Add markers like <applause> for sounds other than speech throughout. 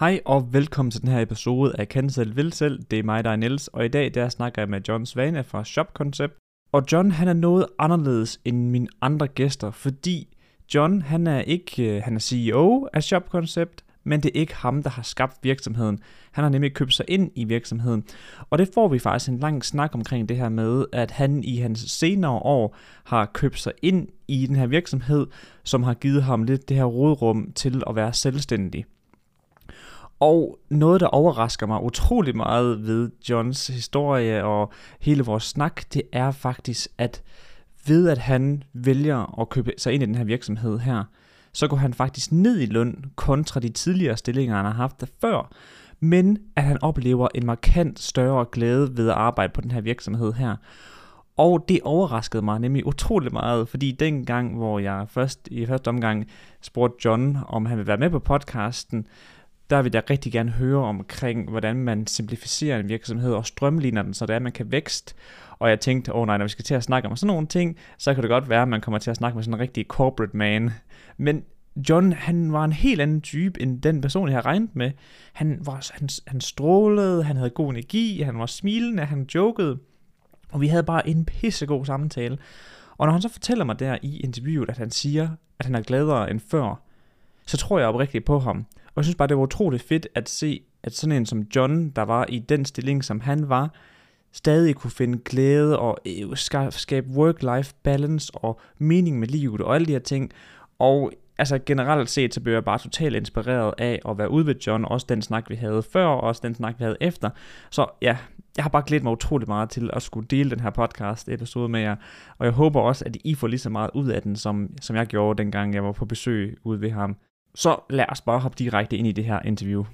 Hej og velkommen til den her episode af Kan selv vil selv. Det er mig, der er Niels, og i dag der snakker jeg med John Svane fra Shop Concept. Og John han er noget anderledes end mine andre gæster, fordi John han er ikke øh, han er CEO af Shop Concept, men det er ikke ham, der har skabt virksomheden. Han har nemlig købt sig ind i virksomheden. Og det får vi faktisk en lang snak omkring det her med, at han i hans senere år har købt sig ind i den her virksomhed, som har givet ham lidt det her rådrum til at være selvstændig. Og noget, der overrasker mig utrolig meget ved Johns historie og hele vores snak, det er faktisk, at ved at han vælger at købe sig ind i den her virksomhed her, så går han faktisk ned i løn kontra de tidligere stillinger, han har haft der før, men at han oplever en markant større glæde ved at arbejde på den her virksomhed her. Og det overraskede mig nemlig utrolig meget, fordi dengang, hvor jeg først i første omgang spurgte John, om han ville være med på podcasten, der vil jeg rigtig gerne høre omkring, hvordan man simplificerer en virksomhed og strømligner den, så det er, at man kan vækst. Og jeg tænkte, åh oh, nej, når vi skal til at snakke om sådan nogle ting, så kan det godt være, at man kommer til at snakke med sådan en rigtig corporate man. Men John, han var en helt anden type end den person, jeg havde regnet med. Han, var, han, han strålede, han havde god energi, han var smilende, han jokede. Og vi havde bare en pissegod samtale. Og når han så fortæller mig der i interviewet, at han siger, at han er gladere end før, så tror jeg oprigtigt på ham. Og jeg synes bare, det var utroligt fedt at se, at sådan en som John, der var i den stilling, som han var, stadig kunne finde glæde og øh, skabe work-life balance og mening med livet og alle de her ting. Og altså generelt set, så blev jeg bare totalt inspireret af at være ude ved John, også den snak, vi havde før, og også den snak, vi havde efter. Så ja, jeg har bare glædet mig utrolig meget til at skulle dele den her podcast episode med jer, og jeg håber også, at I får lige så meget ud af den, som, som jeg gjorde, dengang jeg var på besøg ude ved ham. Så lad os bare hoppe direkte ind i det her interview.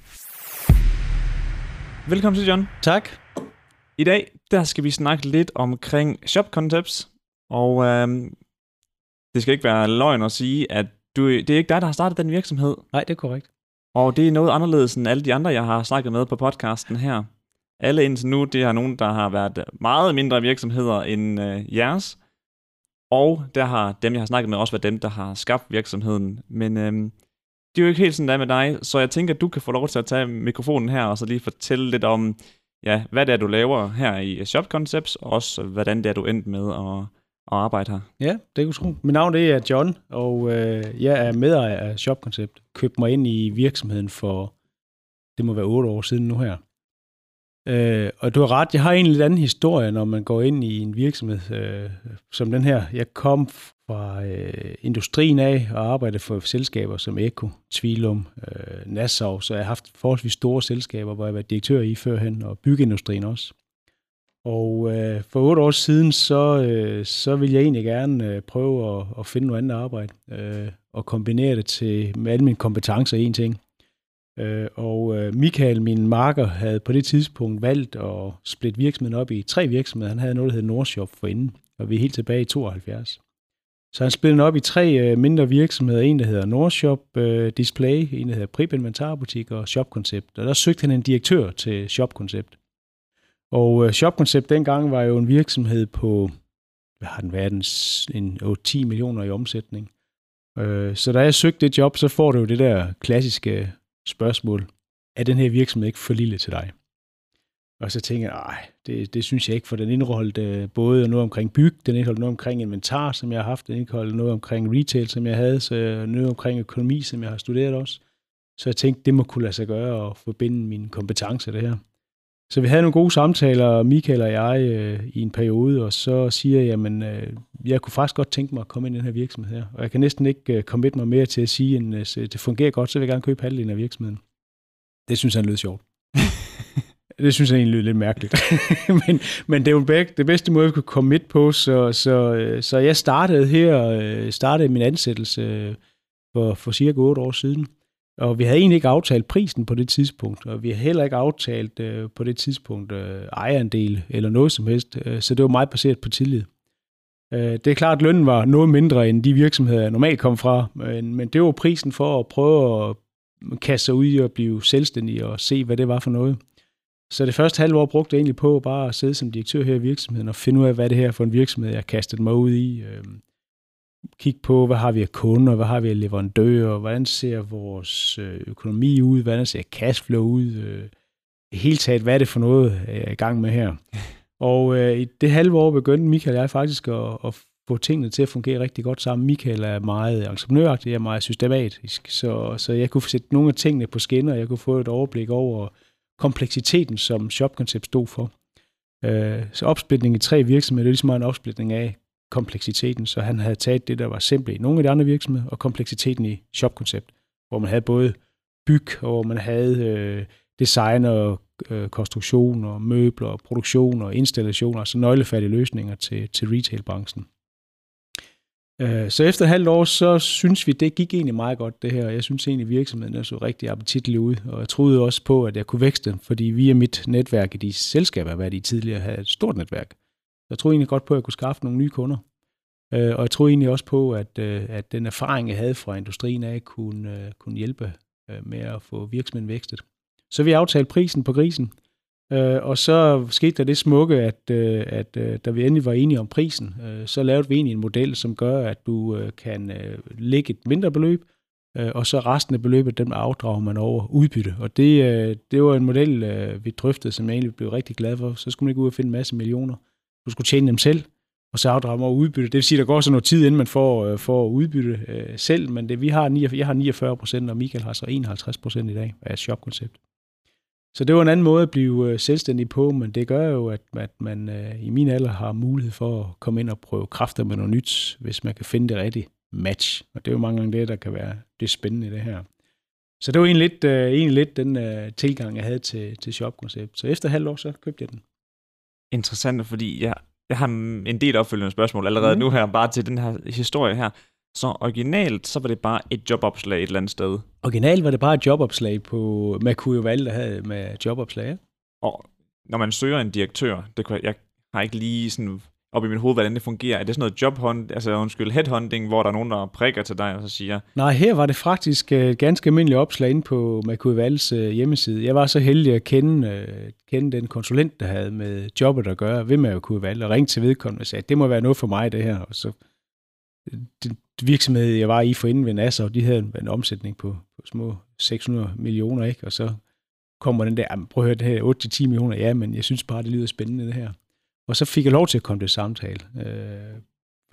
Velkommen til, John. Tak. I dag, der skal vi snakke lidt omkring shop concepts, og øhm, det skal ikke være løgn at sige, at du, det er ikke dig, der har startet den virksomhed. Nej, det er korrekt. Og det er noget anderledes end alle de andre, jeg har snakket med på podcasten her. Alle indtil nu, det er nogen, der har været meget mindre virksomheder end øh, jeres. Og der har dem, jeg har snakket med, også været dem, der har skabt virksomheden. Men øhm, det er jo ikke helt sådan der med dig, så jeg tænker, at du kan få lov til at tage mikrofonen her, og så lige fortælle lidt om, ja, hvad det er, du laver her i Shop Concepts, og også hvordan det er, du endte med at, at arbejde her. Ja, det kan tro. Mit navn det er John, og øh, jeg er medejer af Shop Concept. Købte mig ind i virksomheden for, det må være otte år siden nu her. Øh, og du har ret, jeg har en lidt anden historie, når man går ind i en virksomhed øh, som den her. Jeg kom fra øh, industrien af og arbejdede for selskaber som Eko, Tvilum, øh, Nassau, så jeg har haft forholdsvis store selskaber, hvor jeg var direktør i førhen, og byggeindustrien også. Og øh, for otte år siden, så, øh, så ville jeg egentlig gerne øh, prøve at, at finde noget andet arbejde, øh, og kombinere det til, med alle mine kompetencer i en ting. Øh, og øh, Michael, min marker, havde på det tidspunkt valgt at splitte virksomheden op i tre virksomheder. Han havde noget, der hed Nordshop forinden, og vi er helt tilbage i 72. Så han splittede op i tre øh, mindre virksomheder. En, der hedder Nordshop øh, Display, en, der hedder Prip Inventarbutik og Shop Concept. Og der søgte han en direktør til Shop Concept. Og øh, Shop Concept dengang var jo en virksomhed på, hvad har den været, en 8-10 millioner i omsætning. Øh, så da jeg søgte det job, så får du jo det der klassiske spørgsmål, er den her virksomhed ikke for lille til dig? Og så tænker jeg, nej, det, det synes jeg ikke, for den indeholdt øh, både noget omkring byg, den indeholdt noget omkring inventar, som jeg har haft, den indeholdt noget omkring retail, som jeg havde, så øh, noget omkring økonomi, som jeg har studeret også. Så jeg tænkte, det må kunne lade sig gøre at forbinde mine kompetencer det her. Så vi havde nogle gode samtaler, Michael og jeg, øh, i en periode, og så siger jeg, jamen, øh, jeg kunne faktisk godt tænke mig at komme ind i den her virksomhed her. Og jeg kan næsten ikke øh, komme mig mere til at sige, at øh, det fungerer godt, så vil jeg gerne købe halvdelen af virksomheden. Det synes han lød sjovt. <laughs> det synes jeg egentlig lød lidt mærkeligt. <laughs> men, men det er jo det bedste måde, vi kunne komme midt på, så, så, øh, så jeg startede her, øh, startede min ansættelse øh, for, for cirka 8 år siden. Og vi havde egentlig ikke aftalt prisen på det tidspunkt, og vi havde heller ikke aftalt øh, på det tidspunkt øh, ejerandel eller noget som helst, øh, så det var meget baseret på tillid. Øh, det er klart, at lønnen var noget mindre end de virksomheder, jeg normalt kom fra, men, men det var prisen for at prøve at kaste sig ud i at blive selvstændig og se, hvad det var for noget. Så det første halve år brugte jeg egentlig på bare at sidde som direktør her i virksomheden og finde ud af, hvad det her for en virksomhed, jeg kastede mig ud i. Øh, kigge på, hvad har vi af kunder, hvad har vi af leverandører, hvordan ser vores øh, økonomi ud, hvordan ser cashflow ud, øh, i hele taget, hvad er det for noget, jeg er i gang med her. <laughs> Og øh, i det halve år begyndte Michael og jeg faktisk at, at få tingene til at fungere rigtig godt sammen. Michael er meget entreprenøragtig, jeg er meget systematisk, så, så jeg kunne sætte nogle af tingene på skinner, jeg kunne få et overblik over kompleksiteten, som shopkoncept stod for. Øh, så opsplitning i tre virksomheder, det er ligesom en opsplitning af kompleksiteten, så han havde taget det, der var simpelt i nogle af de andre virksomheder, og kompleksiteten i shopkoncept, hvor man havde både byg, og hvor man havde øh, design og øh, konstruktion og møbler og produktion og installationer, altså nøglefattige løsninger til, til retailbranchen. Øh, så efter et halvt år, så synes vi, det gik egentlig meget godt det her. Jeg synes egentlig, virksomheden så rigtig appetitlig ud, og jeg troede også på, at jeg kunne vækste, fordi via mit netværk i de selskaber, hvad de tidligere havde et stort netværk. Jeg troede egentlig godt på, at jeg kunne skaffe nogle nye kunder. Øh, og jeg troede egentlig også på, at, øh, at den erfaring, jeg havde fra industrien af, kunne, øh, kunne hjælpe øh, med at få virksomheden vækstet. Så vi aftalte prisen på grisen, Øh, og så skete der det smukke, at, øh, at øh, da vi endelig var enige om prisen, øh, så lavede vi egentlig en model, som gør, at du øh, kan øh, lægge et mindre beløb, øh, og så resten af beløbet, dem afdrager man over udbytte. Og det, øh, det var en model, øh, vi drøftede, som jeg egentlig blev rigtig glad for. Så skulle man ikke ud og finde en masse millioner. Du skulle tjene dem selv, og så afdrage dem over udbytte. Det vil sige, at der går så noget tid, inden man får, øh, får udbytte øh, selv, men det, vi har 49, jeg har 49 procent, og Michael har så 51 procent i dag af shopkoncept. Så det var en anden måde at blive øh, selvstændig på, men det gør jo, at, at man øh, i min alder har mulighed for at komme ind og prøve kræfter med noget nyt, hvis man kan finde det rigtige match. Og det er jo mange gange det, der kan være det spændende i det her. Så det var egentlig lidt, øh, egentlig lidt den øh, tilgang, jeg havde til, til shopkoncept. Så efter halvt år, så købte jeg den. Interessant, fordi jeg, jeg har en del opfølgende spørgsmål allerede mm. nu her, bare til den her historie her. Så originalt, så var det bare et jobopslag et eller andet sted. Originalt var det bare et jobopslag på Mercurio Val, der havde med jobopslag. Og når man søger en direktør, det kan, jeg har ikke lige sådan op i mit hoved, hvordan det fungerer. Er det sådan noget jobhunt, altså undskyld, headhunting, hvor der er nogen, der prikker til dig og så siger... Nej, her var det faktisk et ganske almindeligt opslag inde på Mercurio øh, hjemmeside. Jeg var så heldig at kende, øh, kende den konsulent, der havde med jobbet at gøre ved Mercurio og ringte til vedkommende og sagde, at det må være noget for mig, det her. Og så den virksomhed, jeg var i for inden ved NASA, og de havde en omsætning på, på små 600 millioner, ikke? og så kommer den der, prøv at høre det her, 8-10 millioner, ja, men jeg synes bare, det lyder spændende det her. Og så fik jeg lov til at komme til samtale, øh,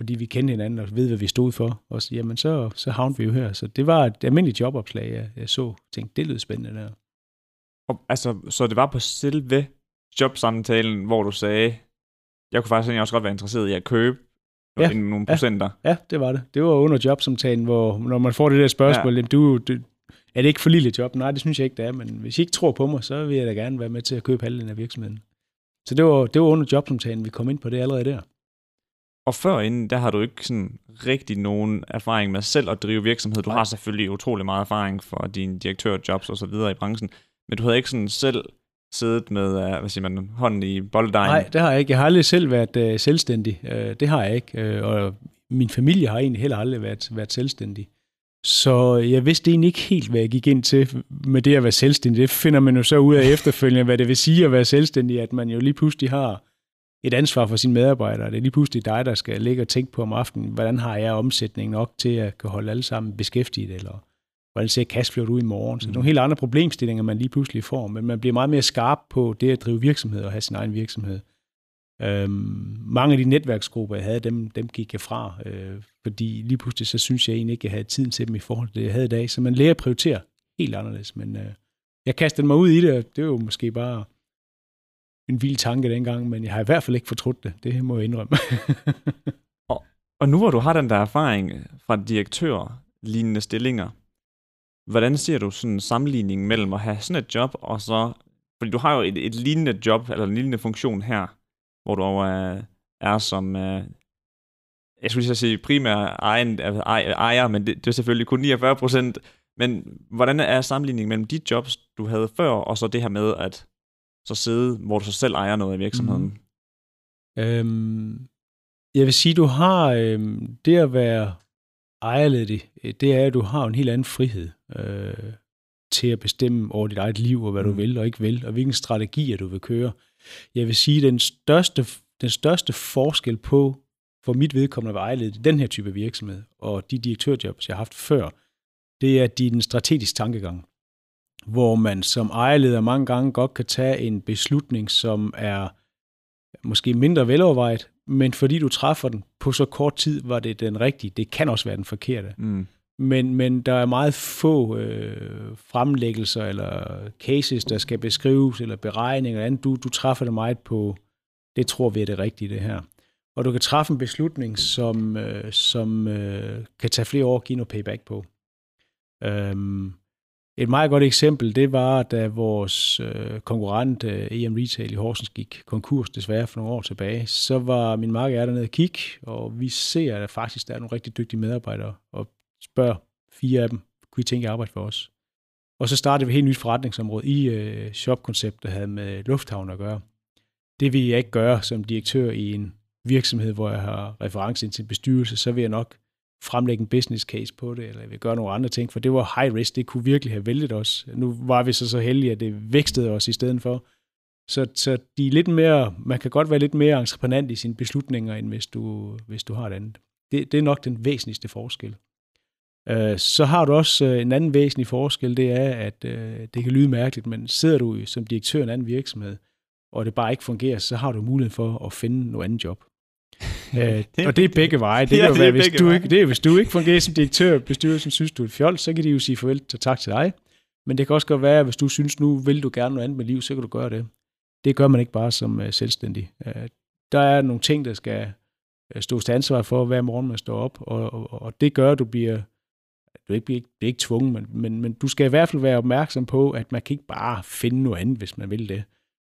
fordi vi kendte hinanden og ved, hvad vi stod for. Og så, jamen, så, så havnede vi jo her. Så det var et almindeligt jobopslag, jeg, jeg så. tænkte, det lød spændende der. Og, altså, så det var på selve jobsamtalen, hvor du sagde, jeg kunne faktisk også godt være interesseret i at købe ja, nogle procenter. Ja, ja, det var det. Det var under jobsamtalen, hvor når man får det der spørgsmål, ja. du, du, er det ikke for lille job? Nej, det synes jeg ikke, det er, men hvis I ikke tror på mig, så vil jeg da gerne være med til at købe halvdelen af virksomheden. Så det var, det var under jobsamtalen, vi kom ind på det allerede der. Og før inden, der har du ikke sådan rigtig nogen erfaring med selv at drive virksomhed. Du Nej. har selvfølgelig utrolig meget erfaring for dine direktørjobs og så videre i branchen, men du havde ikke sådan selv siddet med uh, hvad siger man, hånden i bolddejen? Nej, det har jeg ikke. Jeg har aldrig selv været uh, selvstændig. Uh, det har jeg ikke. Uh, og min familie har egentlig heller aldrig været, været selvstændig. Så jeg vidste egentlig ikke helt, hvad jeg gik ind til med det at være selvstændig. Det finder man jo så ud af efterfølgende, hvad det vil sige at være selvstændig, at man jo lige pludselig har et ansvar for sine medarbejdere. Det er lige pludselig dig, der skal ligge og tænke på om aftenen, hvordan har jeg omsætning nok til at kunne holde alle sammen beskæftiget, eller hvordan ser cashflow ud i morgen. Så mm. nogle helt andre problemstillinger, man lige pludselig får, men man bliver meget mere skarp på det at drive virksomhed og have sin egen virksomhed. Øhm, mange af de netværksgrupper, jeg havde, dem, dem gik jeg fra, øh, fordi lige pludselig så synes jeg egentlig ikke, jeg havde tiden til dem i forhold til det, jeg havde i dag. Så man lærer at prioritere helt anderledes, men øh, jeg kastede mig ud i det, og det var jo måske bare en vild tanke dengang, men jeg har i hvert fald ikke fortrudt det. Det må jeg indrømme. <laughs> og, og nu hvor du har den der erfaring øh, fra direktør lignende stillinger, Hvordan ser du sådan en sammenligning mellem at have sådan et job, og så... Fordi du har jo et, et lignende job, eller en lignende funktion her, hvor du er, er som... Uh, jeg skulle lige sige primær egen, ejer, men det, det er selvfølgelig kun 49 procent. Men hvordan er sammenligningen mellem de jobs, du havde før, og så det her med at så sidde, hvor du så selv ejer noget af virksomheden? Mm. Øhm, jeg vil sige, du har øhm, det at være ejerledig, det er, at du har en helt anden frihed øh, til at bestemme over dit eget liv, og hvad mm. du vil og ikke vil, og hvilken strategier du vil køre. Jeg vil sige, den største, den største forskel på for mit vedkommende var ejerledet i den her type virksomhed, og de direktørjobs, jeg har haft før, det er din strategisk tankegang, hvor man som ejerleder mange gange godt kan tage en beslutning, som er måske mindre velovervejet, men fordi du træffer den på så kort tid, var det den rigtige. Det kan også være den forkerte. Mm. Men, men der er meget få øh, fremlæggelser eller cases, der skal beskrives, eller beregninger eller andet. Du, du træffer det meget på, det tror vi er det rigtige, det her. Og du kan træffe en beslutning, som, øh, som øh, kan tage flere år at give noget payback på. Øhm, et meget godt eksempel, det var, da vores øh, konkurrent øh, EM Retail i Horsens gik konkurs desværre for nogle år tilbage, så var min marker dernede og kig, og vi ser, at der faktisk der er nogle rigtig dygtige medarbejdere, og spørger fire af dem, kunne I tænke at arbejde for os? Og så startede vi et helt nyt forretningsområde i øh, shopkoncept, der havde med lufthavn at gøre. Det vil jeg ikke gøre som direktør i en virksomhed, hvor jeg har reference til en bestyrelse, så vil jeg nok fremlægge en business case på det, eller jeg vil gøre nogle andre ting, for det var high risk, det kunne virkelig have væltet os. Nu var vi så så heldige, at det vækstede os i stedet for. Så, så de er lidt mere, man kan godt være lidt mere entreprenant i sine beslutninger, end hvis du, hvis du har et andet. Det, det er nok den væsentligste forskel. Uh, så har du også uh, en anden væsentlig forskel, det er, at uh, det kan lyde mærkeligt, men sidder du som direktør i en anden virksomhed, og det bare ikke fungerer, så har du mulighed for at finde noget andet job. <laughs> Øh, det, og det er begge veje. Det, ja, kan det, være, hvis du ikke, det er, hvis du ikke fungerer som direktør, bestyrelsen synes, du er et fjold, så kan de jo sige farvel og tak til dig. Men det kan også godt være, at hvis du synes, nu vil du gerne noget andet med liv, så kan du gøre det. Det gør man ikke bare som uh, selvstændig. Uh, der er nogle ting, der skal uh, stå til ansvar for, hver morgen man står op, og, og, og det gør, at du bliver, du ikke, bliver ikke, bliver ikke tvunget, men, men, men du skal i hvert fald være opmærksom på, at man kan ikke bare finde noget andet, hvis man vil det.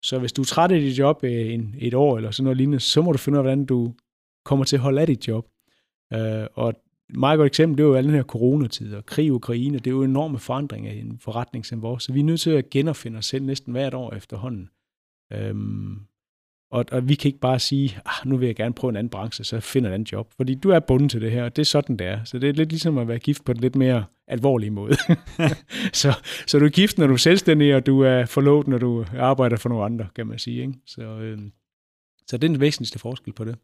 Så hvis du er træt af dit job øh, en, et år eller sådan noget lignende, så må du finde ud af, hvordan du kommer til at holde af dit job. Øh, og et meget godt eksempel, det er jo alle den her coronatid og krig i Ukraine. Det er jo enorme forandringer i en forretning som vores. Så vi er nødt til at genopfinde os selv næsten hvert år efterhånden. Um, og, og vi kan ikke bare sige, ah, nu vil jeg gerne prøve en anden branche, så finder en anden job. Fordi du er bundet til det her, og det er sådan, det er. Så det er lidt ligesom at være gift på en lidt mere alvorlig måde. <laughs> så, så du er gift, når du er selvstændig, og du er forlovet, når du arbejder for nogle andre, kan man sige. Ikke? Så, øh, så det er den væsentligste forskel på det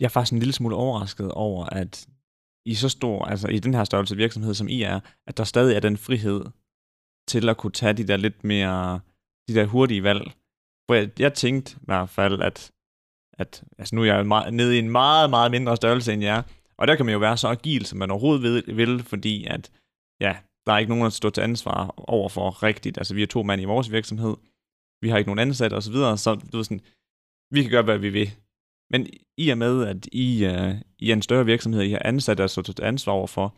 jeg er faktisk en lille smule overrasket over, at i så stor, altså i den her størrelse virksomhed, som I er, at der stadig er den frihed til at kunne tage de der lidt mere, de der hurtige valg. For jeg, jeg tænkte i hvert fald, at, at altså nu er jeg meget, nede i en meget, meget mindre størrelse end jer, og der kan man jo være så agil, som man overhovedet vil, vil fordi at, ja, der er ikke nogen, der står til ansvar over for rigtigt. Altså vi er to mand i vores virksomhed, vi har ikke nogen ansatte osv., så, videre, så du ved sådan, vi kan gøre, hvad vi vil. Men i og med, at I, uh, I er en større virksomhed, I har ansatte, der står til ansvar overfor,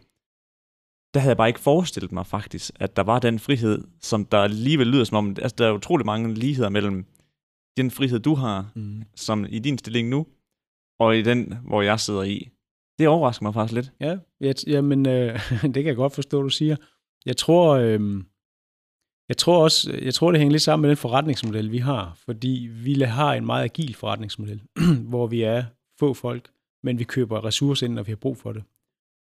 der havde jeg bare ikke forestillet mig faktisk, at der var den frihed, som der alligevel lyder som om, altså der er utrolig mange ligheder mellem den frihed, du har, mm. som i din stilling nu, og i den, hvor jeg sidder i. Det overrasker mig faktisk lidt. Ja, jeg, jamen, øh, <laughs> det kan jeg godt forstå, du siger. Jeg tror, øh, jeg tror også, jeg tror, det hænger lidt sammen med den forretningsmodel, vi har, fordi vi har en meget agil forretningsmodel, <clears throat> hvor vi er få folk, men vi køber ressourcer ind, når vi har brug for det.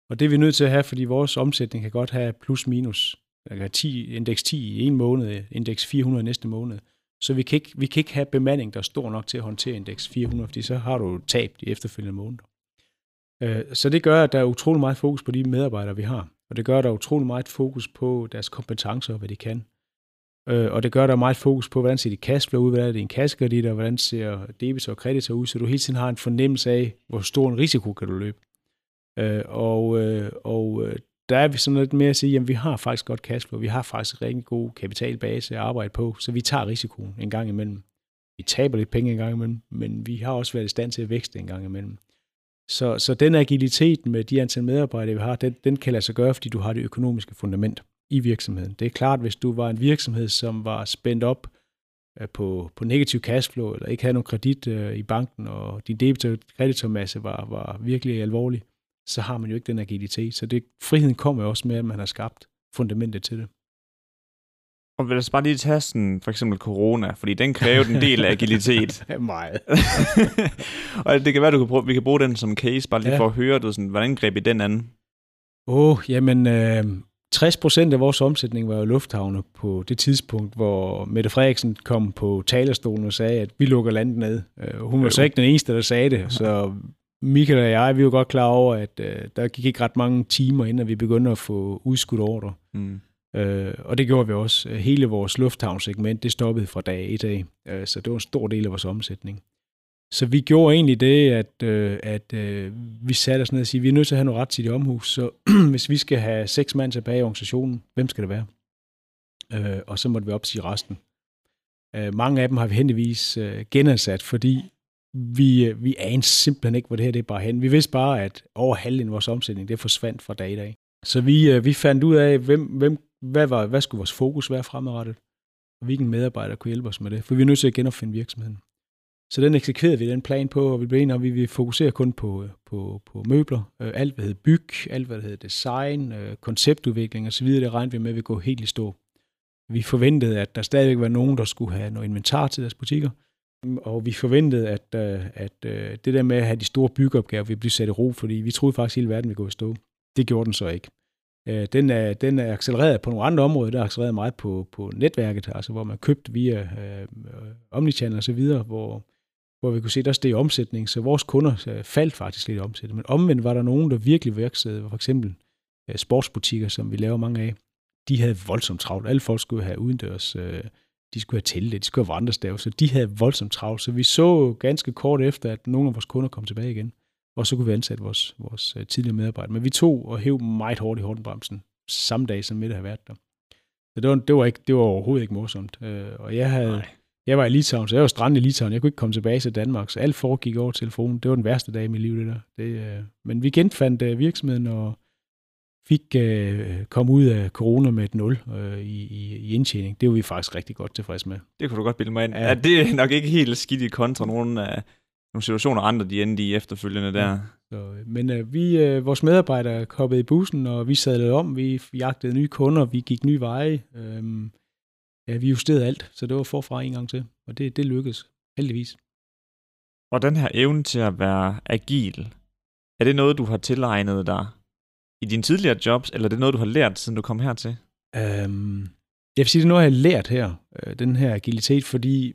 Og det er vi nødt til at have, fordi vores omsætning kan godt have plus minus. Der kan 10, indeks 10 i en måned, indeks 400 næste måned. Så vi kan, ikke, vi kan ikke have bemanding, der er stor nok til at håndtere indeks 400, fordi så har du tabt de efterfølgende måneder. Øh, så det gør, at der er utrolig meget fokus på de medarbejdere, vi har. Og det gør, at der er utrolig meget fokus på deres kompetencer og hvad de kan. Øh, og det gør, der er meget fokus på, hvordan ser de cashflow ud, hvordan er det en kassekredit, og hvordan ser debit og kreditor ud, så du hele tiden har en fornemmelse af, hvor stor en risiko kan du løbe. Øh, og og der er vi sådan lidt mere at sige, at vi har faktisk godt cashflow, vi har faktisk en rigtig god kapitalbase at arbejde på, så vi tager risikoen en gang imellem. Vi taber lidt penge en gang imellem, men vi har også været i stand til at vækste en gang imellem. Så, så den agilitet med de antal medarbejdere, vi har, den, den kan lade sig gøre, fordi du har det økonomiske fundament i virksomheden. Det er klart, hvis du var en virksomhed, som var spændt op øh, på, på negativ cashflow, eller ikke havde nogen kredit øh, i banken, og din debit- og kreditormasse var, var virkelig alvorlig, så har man jo ikke den agilitet. Så det, friheden kommer også med, at man har skabt fundamentet til det. Og vil jeg bare lige tage sådan, for eksempel corona, fordi den kræver en del <laughs> agilitet. <laughs> Meget. <laughs> og det kan være, du kan bruge, vi kan bruge den som case, bare lige ja. for at høre, du, sådan, hvordan greb I den anden? Åh, oh, jamen, øh, 60 procent af vores omsætning var jo lufthavne på det tidspunkt, hvor Mette Frederiksen kom på talerstolen og sagde, at vi lukker landet ned. Øh, hun var så ikke den eneste, der sagde det, så Michael og jeg, vi var godt klar over, at øh, der gik ikke ret mange timer, inden vi begyndte at få udskudt ordre. Mm. Øh, og det gjorde vi også. Hele vores lufthavnsegment, det stoppede fra dag et af, øh, så det var en stor del af vores omsætning. Så vi gjorde egentlig det, at, øh, at øh, vi satte os ned og sige, at vi er nødt til at have noget ret til det omhus, så <clears throat> hvis vi skal have seks mand tilbage i organisationen, hvem skal det være? Øh, og så måtte vi opsige resten. Øh, mange af dem har vi heldigvis øh, genansat, fordi vi, øh, vi anede simpelthen ikke, hvor det her det er bare hen. Vi vidste bare, at over halvdelen af vores omsætning, det forsvandt fra dag i dag. Så vi, øh, vi fandt ud af, hvem, hvem, hvad, var, hvad skulle vores fokus være fremadrettet, og hvilken medarbejder kunne hjælpe os med det, for vi er nødt til at genopfinde virksomheden. Så den eksekverede vi den plan på, og vi blev enige om, at vi vil fokusere kun på, øh, på, på møbler. Alt, hvad hedder byg, alt, hvad hedder design, konceptudvikling osv., det regnede vi med, at vi gå helt i stå. Vi forventede, at der stadigvæk var nogen, der skulle have noget inventar til deres butikker, og vi forventede, at, øh, at øh, det der med at have de store byggeopgaver ville blive sat i ro, fordi vi troede faktisk, at hele verden ville gå i stå. Det gjorde den så ikke. Øh, den er, den er accelereret på nogle andre områder. Der er accelereret meget på, på netværket, altså hvor man købte via øh, Omnichannel og så videre, hvor, hvor vi kunne se, der steg omsætning, så vores kunder faldt faktisk lidt i omsætning. Men omvendt var der nogen, der virkelig virksede, for eksempel sportsbutikker, som vi laver mange af, de havde voldsomt travlt. Alle folk skulle have udendørs øh, de skulle have telte, de skulle have vandrestav, så de havde voldsomt travlt. Så vi så ganske kort efter, at nogle af vores kunder kom tilbage igen, og så kunne vi ansætte vores, vores øh, tidligere medarbejdere. Men vi tog og hæv meget hårdt i hårdenbremsen, samme dag som Mette havde været der. Så det var, det var, ikke, det var overhovedet ikke morsomt. Øh, og jeg havde, Nej. jeg var i Litauen, så jeg var strandet i Litauen. Jeg kunne ikke komme tilbage til Danmark, så alt foregik over telefonen. Det var den værste dag i mit liv, det der. Det, øh, men vi genfandt virksomheden, og fik øh, kom ud af corona med et nul øh, i, i, indtjening. Det var vi faktisk rigtig godt tilfredse med. Det kunne du godt bilde mig ind. Ja. ja det er nok ikke helt skidt i kontra nogle af nogle situationer, andre de endte i efterfølgende der. Ja. Så, men øh, vi, øh, vores medarbejdere hoppede i bussen, og vi sad lidt om, vi jagtede nye kunder, vi gik nye veje. Øh, ja, vi justerede alt, så det var forfra en gang til, og det, det lykkedes, heldigvis. Og den her evne til at være agil, er det noget, du har tilegnet dig i dine tidligere jobs, eller er det noget, du har lært, siden du kom hertil? Øhm, jeg vil sige, det er noget, jeg har lært her, øh, den her agilitet, fordi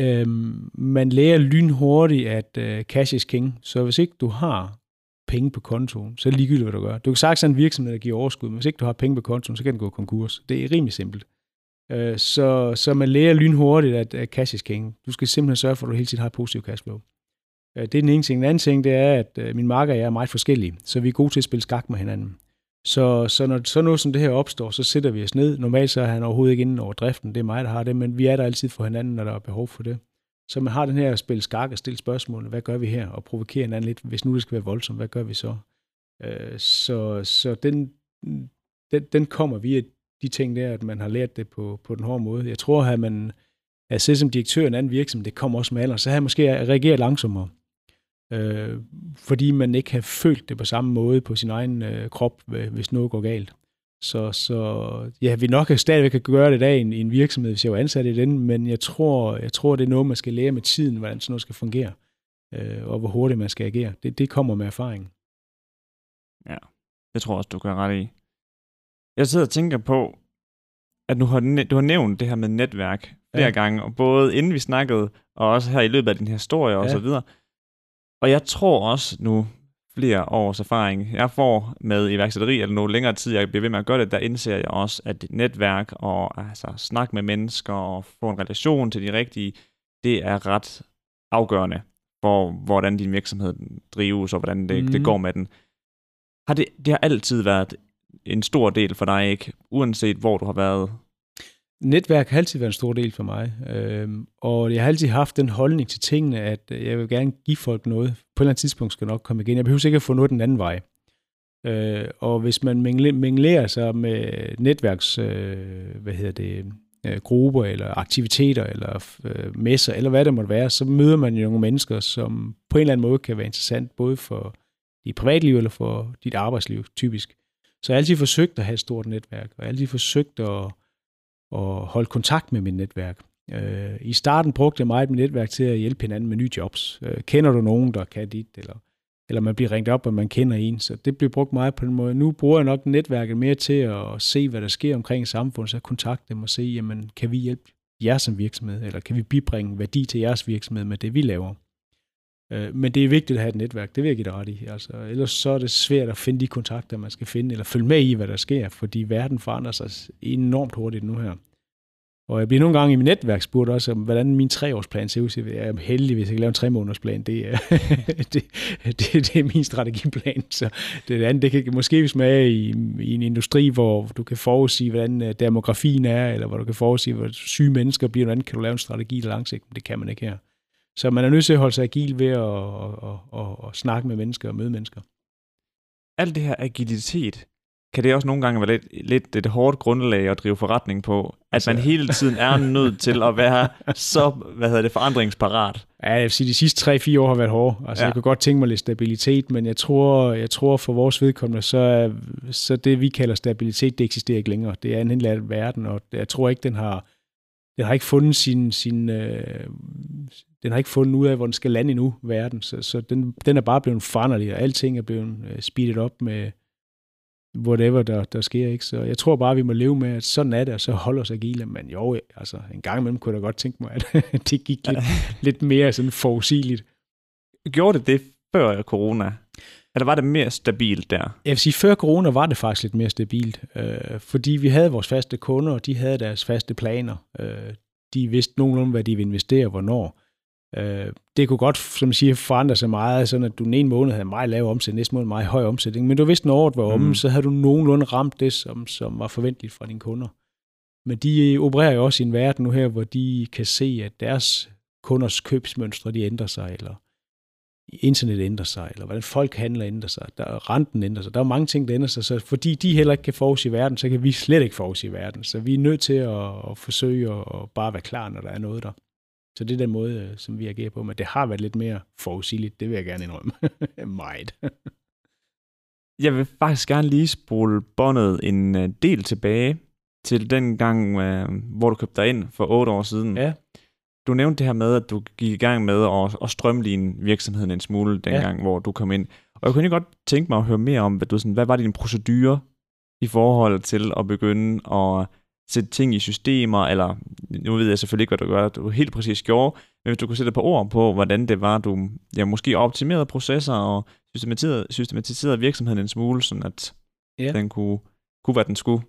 øhm, man lærer lynhurtigt, at øh, cash is king. Så hvis ikke du har penge på kontoen, så er det ligegyldigt, hvad du gør. Du kan sagtens have en virksomhed, der giver overskud, men hvis ikke du har penge på kontoen, så kan den gå konkurs. Det er rimelig simpelt. Øh, så, så man lærer lynhurtigt, at, at cash is king. Du skal simpelthen sørge for, at du hele tiden har positiv cashflow. Øh, det er den ene ting. Den anden ting, det er, at øh, min marker og jeg er meget forskellige, så vi er gode til at spille skak med hinanden. Så, så når så noget som det her opstår, så sætter vi os ned. Normalt så er han overhovedet ikke inde over driften, det er mig, der har det, men vi er der altid for hinanden, når der er behov for det. Så man har den her at spille skak og stille spørgsmål, hvad gør vi her, og provokere hinanden lidt, hvis nu det skal være voldsomt, hvad gør vi så? Øh, så så den, den, den kommer via de ting der, at man har lært det på, på den hårde måde. Jeg tror, at man at sidde som direktør i en anden virksomhed, det kommer også med alderen, så havde jeg måske reageret langsommere øh, fordi man ikke har følt det på samme måde på sin egen øh, krop, hvis noget går galt. Så, så ja, vi nok stadigvæk kan gøre det i dag i en, i en virksomhed, hvis jeg var ansat i den, men jeg tror, jeg tror, det er noget, man skal lære med tiden, hvordan sådan noget skal fungere, øh, og hvor hurtigt man skal agere. Det, det kommer med erfaring. Ja, det tror jeg også, du gør ret i. Jeg sidder og tænker på, at nu har, du har nævnt det her med netværk flere ja. gange, og både inden vi snakkede, og også her i løbet af din historie og ja. så videre. Og jeg tror også nu, flere års erfaring, jeg får med iværksætteri, eller noget længere tid, jeg bliver ved med at gøre det, der indser jeg også, at netværk og altså, snak med mennesker og få en relation til de rigtige, det er ret afgørende for, hvordan din virksomhed drives, og hvordan det, mm. det mhm. går med den. Har det, det har altid været en stor del for dig, ikke? Uanset hvor du har været Netværk har altid været en stor del for mig, øh, og jeg har altid haft den holdning til tingene, at øh, jeg vil gerne give folk noget. På et eller andet tidspunkt skal nok komme igen. Jeg behøver ikke at få noget den anden vej. Øh, og hvis man minglerer sig med netværks, øh, hvad hedder det, øh, grupper eller aktiviteter eller øh, messer eller hvad det måtte være, så møder man jo nogle mennesker, som på en eller anden måde kan være interessant, både for dit privatliv eller for dit arbejdsliv, typisk. Så jeg har altid forsøgt at have et stort netværk, og jeg har altid forsøgt at og holde kontakt med mit netværk. Øh, I starten brugte jeg meget mit netværk til at hjælpe hinanden med nye jobs. Øh, kender du nogen, der kan dit, eller eller man bliver ringet op, og man kender en. Så det bliver brugt meget på den måde. Nu bruger jeg nok netværket mere til at se, hvad der sker omkring samfundet, så kontakte dem og se, jamen, kan vi hjælpe jer som virksomhed, eller kan vi bibringe værdi til jeres virksomhed med det, vi laver. Øh, men det er vigtigt at have et netværk, det vil jeg give dig ret i. Altså, ellers så er det svært at finde de kontakter, man skal finde, eller følge med i, hvad der sker, fordi verden forandrer sig enormt hurtigt nu her. Og jeg bliver nogle gange i mit netværk spurgt også, om, hvordan min treårsplan ser ud. Jeg er heldig, hvis jeg kan lave en tre måneders plan. Det er, <laughs> det, det, det er min strategiplan. Så det andet, det kan måske hvis man er i, i en industri, hvor du kan forudsige, hvordan øh, demografien er, eller hvor du kan forudsige, hvor syge mennesker bliver, hvordan kan du lave en strategi langsigtet. Det kan man ikke her. Så man er nødt til at holde sig agil ved at, at, at, at, at snakke med mennesker og møde mennesker. Alt det her agilitet, kan det også nogle gange være lidt, lidt et hårdt grundlag at drive forretning på, at altså, man hele tiden er <laughs> nødt til at være så, hvad hedder det, forandringsparat. Ja, jeg vil sige, de sidste 3-4 år har været hårde. Altså, ja. jeg kunne godt tænke mig lidt stabilitet, men jeg tror, jeg tror for vores vedkommende, så, så det, vi kalder stabilitet, det eksisterer ikke længere. Det er en helt anden verden, og jeg tror ikke, den har, den har ikke fundet sin, sin øh, den har ikke fundet ud af, hvor den skal lande endnu, verden. Så, så den, den er bare blevet foranderlig, og alting er blevet øh, speedet op med, whatever der, der sker. Ikke? Så jeg tror bare, vi må leve med, at sådan er det, og så holde os agile. Men jo, altså, en gang imellem kunne jeg da godt tænke mig, at <laughs> det gik lidt, <laughs> lidt mere sådan forudsigeligt. Gjorde det det før corona? Eller var det mere stabilt der? Jeg vil sige, før corona var det faktisk lidt mere stabilt, øh, fordi vi havde vores faste kunder, og de havde deres faste planer. Øh, de vidste nogenlunde, hvad de ville investere, hvornår. Øh, det kunne godt, som siger, forandre sig meget, sådan at du den ene måned havde meget lav omsætning, næste måned meget høj omsætning, men du vidste, når året var omme, mm. så havde du nogenlunde ramt det, som, som var forventeligt fra dine kunder. Men de opererer jo også i en verden nu her, hvor de kan se, at deres kunders købsmønstre, de ændrer sig, eller internet ændrer sig, eller hvordan folk handler ændrer sig, der renten ændrer sig. Der er mange ting, der ændrer sig, så fordi de heller ikke kan forudsige verden, så kan vi slet ikke forudsige verden. Så vi er nødt til at, at forsøge at bare være klar, når der er noget der. Så det er den måde, øh, som vi agerer på, men det har været lidt mere forudsigeligt, det vil jeg gerne indrømme. <laughs> Meget. <laughs> jeg vil faktisk gerne lige spole båndet en øh, del tilbage til den gang, øh, hvor du købte dig ind for otte år siden. Ja. Du nævnte det her med, at du gik i gang med at, at strømline virksomheden en smule dengang, ja. hvor du kom ind. Og jeg kunne godt tænke mig at høre mere om, hvad, du, sådan, hvad var din procedure i forhold til at begynde at sætte ting i systemer, eller nu ved jeg selvfølgelig ikke, hvad du gør, du helt præcis gjorde, men hvis du kunne sætte på ord på, hvordan det var, du ja, måske optimerede processer og systematiserede, systematiserede virksomheden en smule, sådan at ja. den kunne, kunne, hvad den skulle.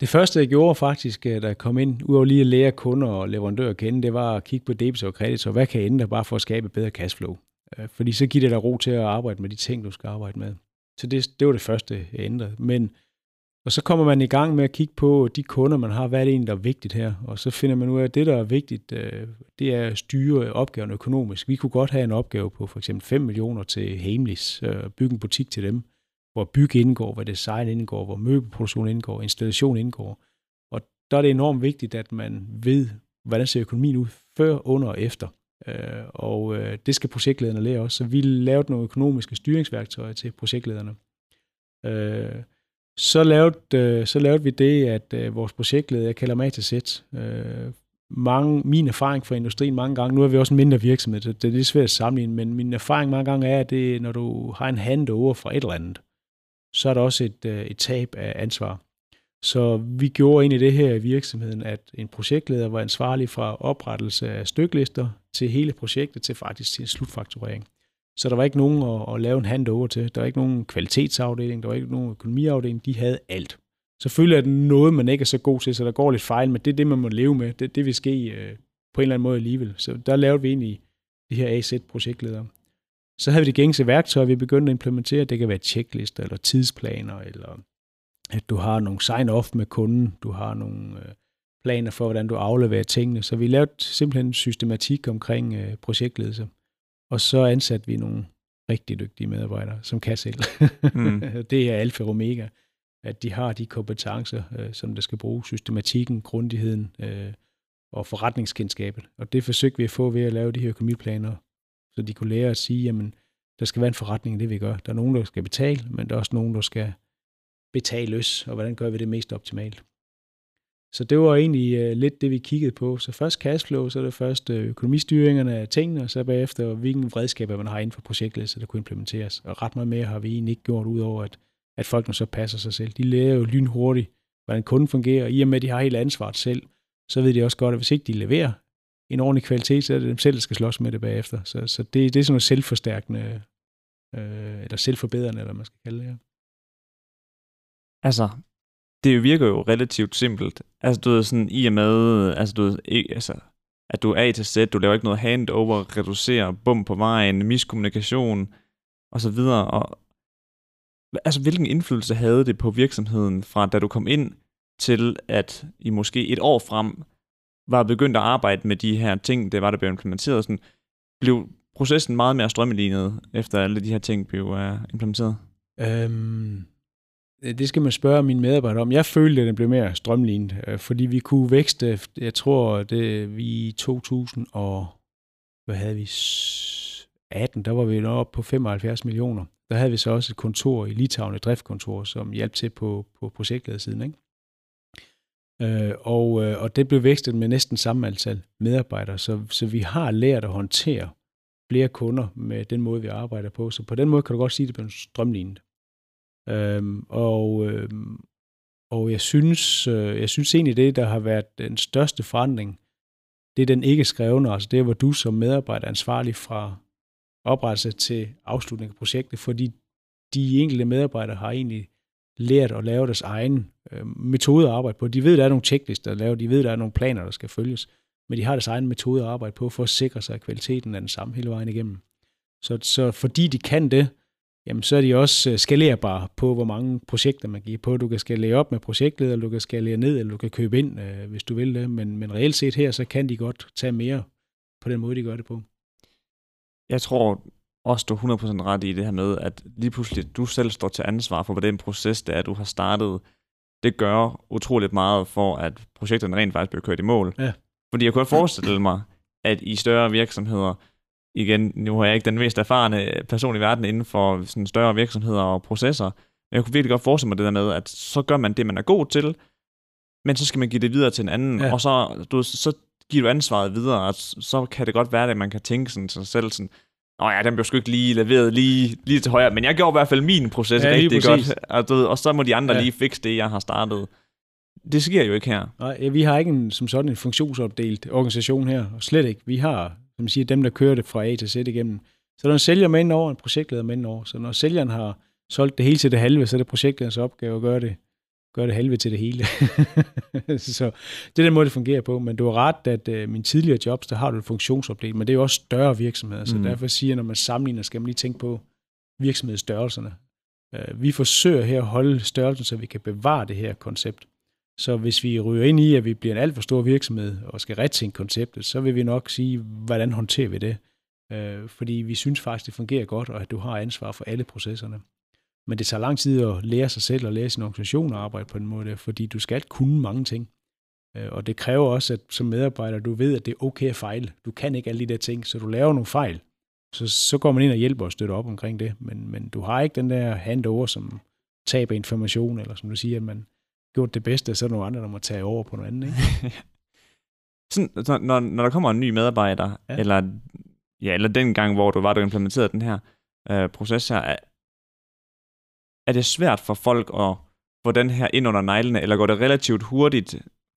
Det første, jeg gjorde faktisk, da jeg kom ind, udover lige at lære kunder og leverandører at kende, det var at kigge på debit og kredit, og hvad kan jeg ændre bare for at skabe bedre cashflow. Øh, fordi så giver det dig ro til at arbejde med de ting, du skal arbejde med. Så det, det var det første, jeg ændrede. Men og så kommer man i gang med at kigge på de kunder, man har. Hvad er det egentlig, der er vigtigt her? Og så finder man ud af, at det, der er vigtigt, øh, det er at styre opgaven økonomisk. Vi kunne godt have en opgave på for eksempel 5 millioner til Hamleys, øh, bygge en butik til dem, hvor bygge indgår, hvor design indgår, hvor møbelproduktion indgår, installation indgår. Og der er det enormt vigtigt, at man ved, hvordan ser økonomien ud før, under og efter. Øh, og det skal projektlederne lære også. Så vi lavede nogle økonomiske styringsværktøjer til projektlederne. Så lavede, øh, så lavede vi det, at øh, vores projektleder, jeg kalder mig til sæt, øh, mange, min erfaring fra industrien mange gange, nu er vi også en mindre virksomhed, så det er lidt svært at sammenligne, men min erfaring mange gange er, at det, når du har en handover fra et eller andet, så er der også et, et tab af ansvar. Så vi gjorde ind i det her i virksomheden, at en projektleder var ansvarlig fra oprettelse af styklister til hele projektet til faktisk til slutfakturering. Så der var ikke nogen at, at lave en handover til. Der var ikke nogen kvalitetsafdeling, der var ikke nogen økonomiafdeling. De havde alt. Selvfølgelig er det noget, man ikke er så god til, så der går lidt fejl, men det er det, man må leve med. Det, det vil ske øh, på en eller anden måde alligevel. Så der lavede vi egentlig de her AZ-projektledere. Så havde vi de gængse værktøjer, vi begyndte at implementere. Det kan være checklister eller tidsplaner, eller at du har nogle sign-off med kunden, du har nogle øh, planer for, hvordan du afleverer tingene. Så vi lavede simpelthen en systematik omkring øh, projektledelse. Og så ansatte vi nogle rigtig dygtige medarbejdere, som kan selv. Mm. <laughs> det er alfa og omega, at de har de kompetencer, øh, som der skal bruge, systematikken, grundigheden øh, og forretningskendskabet. Og det forsøgte vi at få ved at lave de her økonomiplaner, så de kunne lære at sige, jamen, der skal være en forretning, det vi gør. Der er nogen, der skal betale, men der er også nogen, der skal betale løs, og hvordan gør vi det mest optimalt. Så det var egentlig øh, lidt det, vi kiggede på. Så først cashflow, så er det først øh, økonomistyringerne af tingene, og så bagefter, hvilken redskaber man har inden for projektet, så der kunne implementeres. Og ret meget mere har vi egentlig ikke gjort, udover at, at folk nu så passer sig selv. De lærer jo lynhurtigt, hvordan kunden fungerer, og i og med, at de har helt ansvaret selv, så ved de også godt, at hvis ikke de leverer en ordentlig kvalitet, så er det dem selv, der skal slås med det bagefter. Så, så det, det er sådan noget selvforstærkende, øh, eller selvforbedrende, eller man skal kalde det. her. Altså, det virker jo relativt simpelt. Altså, du ved, sådan, i og med, altså, du ved, ikke, altså, at du er A til Z, du laver ikke noget handover, reducerer bum på vejen, miskommunikation, og så videre. Og, altså, hvilken indflydelse havde det på virksomheden fra da du kom ind, til at I måske et år frem var begyndt at arbejde med de her ting, det var, der blev implementeret, sådan, blev processen meget mere strømlignet, efter alle de her ting blev uh, implementeret? Øhm, Øh, det skal man spørge mine medarbejdere om. Jeg følte, at den blev mere strømlignet, øh, fordi vi kunne vækste, jeg tror, det vi i 2000 og, hvad havde vi, 18, der var vi oppe på 75 millioner. Der havde vi så også et kontor i Litauen, et driftkontor, som hjalp til på, på projektledersiden. Ikke? Øh, og, øh, og det blev vækstet med næsten samme antal medarbejdere, så, så vi har lært at håndtere flere kunder med den måde, vi arbejder på. Så på den måde kan du godt sige, at det blev strømlignet. Øhm, og, øhm, og jeg synes, øh, jeg synes egentlig, det, der har været den største forandring, det er den ikke skrevne, altså det, hvor du som medarbejder er ansvarlig fra oprettelse til afslutning af projektet, fordi de enkelte medarbejdere har egentlig lært at lave deres egen øh, metode at arbejde på. De ved, der er nogle checklister at lave, de ved, der er nogle planer, der skal følges, men de har deres egen metode at arbejde på for at sikre sig, at kvaliteten er den samme hele vejen igennem. Så, så fordi de kan det, jamen så er de også øh, skalerbare på, hvor mange projekter man giver på. Du kan skalere op med projektleder, eller du kan skalere ned, eller du kan købe ind, øh, hvis du vil det. Men, men reelt set her, så kan de godt tage mere på den måde, de gør det på. Jeg tror også, du er 100% ret i det her med, at lige pludselig du selv står til ansvar for, hvad den proces, det er, du har startet. Det gør utroligt meget for, at projekterne rent faktisk bliver kørt i mål. Ja. Fordi jeg kunne forestille mig, at i større virksomheder, igen, nu er jeg ikke den mest erfarne person i verden inden for sådan større virksomheder og processer, men jeg kunne virkelig godt forestille mig det der med, at så gør man det, man er god til, men så skal man give det videre til en anden, ja. og så, du, så giver du ansvaret videre, og så kan det godt være, at man kan tænke sådan til sig selv sådan, Nå ja, den blev sgu ikke lige leveret lige, lige til højre, men jeg gjorde i hvert fald min proces ja, rigtig godt, og, du, og så må de andre ja. lige fikse det, jeg har startet. Det sker jo ikke her. Nej, vi har ikke en, som sådan en funktionsopdelt organisation her, og slet ikke. Vi har som siger, dem, der kører det fra A til Z igennem. Så når en sælger med ind over, en projektleder med ind over. Så når sælgeren har solgt det hele til det halve, så er det projektlederens opgave at gøre det, gøre det halve til det hele. <laughs> så det er den måde, det fungerer på. Men du har ret, at uh, min tidligere jobs, der har du et funktionsopdelt, men det er jo også større virksomheder. Så mm. derfor siger jeg, når man sammenligner, skal man lige tænke på virksomhedsstørrelserne. Uh, vi forsøger her at holde størrelsen, så vi kan bevare det her koncept. Så hvis vi ryger ind i, at vi bliver en alt for stor virksomhed og skal retænke konceptet, så vil vi nok sige, hvordan håndterer vi det? Øh, fordi vi synes faktisk, det fungerer godt, og at du har ansvar for alle processerne. Men det tager lang tid at lære sig selv og lære sin organisation og arbejde på den måde, fordi du skal kunne mange ting. Øh, og det kræver også, at som medarbejder, du ved, at det er okay at fejle. Du kan ikke alle de der ting, så du laver nogle fejl. Så, så går man ind og hjælper og støtter op omkring det. Men, men du har ikke den der handover, som taber information, eller som du siger, at man, gjort det bedste, så er der nogle andre, der må tage over på noget andet. Ikke? <laughs> Sådan, så når, når der kommer en ny medarbejder, ja. eller, ja, eller den gang, hvor du var, du implementerede den her øh, proces her, er, er det svært for folk at få den her ind under neglene, eller går det relativt hurtigt?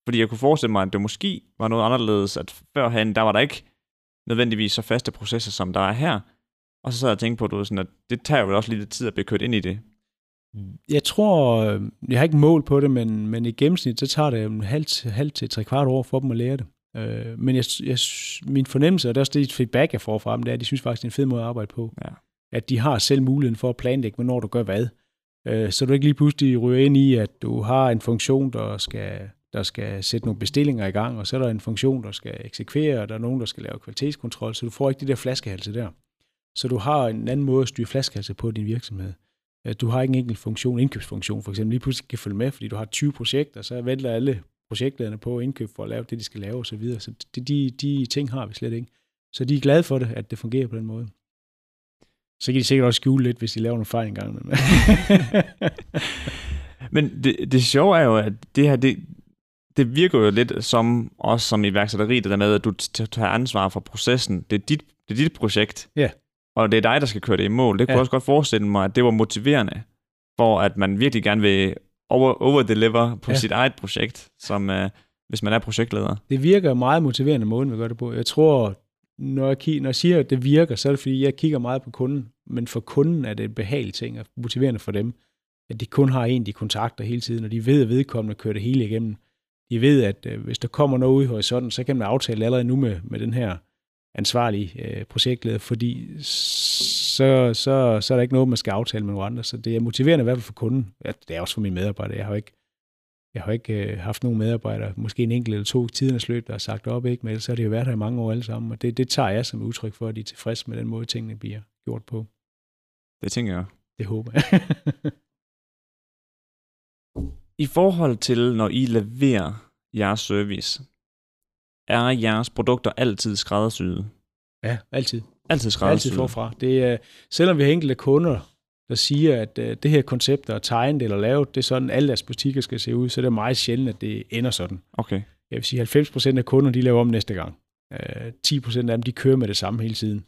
Fordi jeg kunne forestille mig, at det måske var noget anderledes, at førhen, der var der ikke nødvendigvis så faste processer, som der er her. Og så sad jeg og tænkte på, du, sådan, at det tager jo også lidt tid at blive kørt ind i det. Jeg tror, øh, jeg har ikke mål på det, men, men i gennemsnit, så tager det en halv, halv til tre kvart år for dem at lære det. Øh, men jeg, jeg, min fornemmelse, og det er også det feedback, jeg får fra dem, det er, at de synes faktisk, det er en fed måde at arbejde på. Ja. At de har selv muligheden for at planlægge, hvornår du gør hvad. Øh, så du ikke lige pludselig ryger ind i, at du har en funktion, der skal, der skal sætte nogle bestillinger i gang, og så er der en funktion, der skal eksekvere, og der er nogen, der skal lave kvalitetskontrol, så du får ikke de der flaskehalse der. Så du har en anden måde at styre flaskehalse på din virksomhed. Øh, du har ikke en enkelt funktion, indkøbsfunktion for eksempel, lige pludselig kan følge med, fordi du har 20 projekter, så vælter alle projektlederne på indkøb for at lave det, de skal lave osv. Så, så de, de, de ting har vi slet ikke. Så de er glade for det, at det fungerer på den måde. Så kan de sikkert også skjule lidt, hvis de laver nogle fejl engang. Men, <laughs> men det, det sjove er jo, at det her, det, det virker jo lidt som, også som iværksætteri, det der med, at du tager ansvar for processen. Det er dit, det er dit projekt. Ja. Og det er dig, der skal køre det i mål. Det kunne Ja. også godt forestille mig, at det var motiverende, for at man virkelig gerne vil over, overdeliver på Ja. sit eget projekt, som uh, hvis man er projektleder. Det virker meget motiverende måden, vi gør det på. Jeg tror, når jeg, kig, når jeg siger, at det virker, så er det fordi, jeg kigger meget på kunden. Men for kunden er det en behagelig ting, og motiverende for dem, at de kun har en, de kontakter hele tiden, og de ved, at vedkommende kører det hele igennem. De ved, at øh, hvis der kommer noget ud i horisonten, så kan man aftale allerede nu med, med den her ansvarlige øh, projektleder, fordi så, så, så er der ikke noget, man skal aftale med nogle andre. Så det er motiverende i hvert fald for kunden. Ja, det er også for mine medarbejdere. Jeg har jo ikke jeg har ikke øh, haft nogen medarbejdere, måske en enkelt eller to i tidernes løb, der har sagt op, ikke? men ellers har det jo været her i mange år alle sammen, og det, det tager jeg som udtryk for, at de er tilfredse med den måde, tingene bliver gjort på. Det tænker jeg. Det håber jeg. <laughs> I forhold til, når I leverer jeres service, er jeres produkter altid skræddersyede? ja, altid. Altid Altid skræddersyede? forfra. Det er, selvom vi har enkelte kunder, der siger, at øh, det her koncept er tegnet eller lavet, det er sådan, alle deres butikker skal se ud, så det er meget sjældent, at det ender sådan. Okay. Jeg vil sige, 90% af kunderne, de laver om næste gang. Øh, 10% af dem, de kører med det samme hele tiden.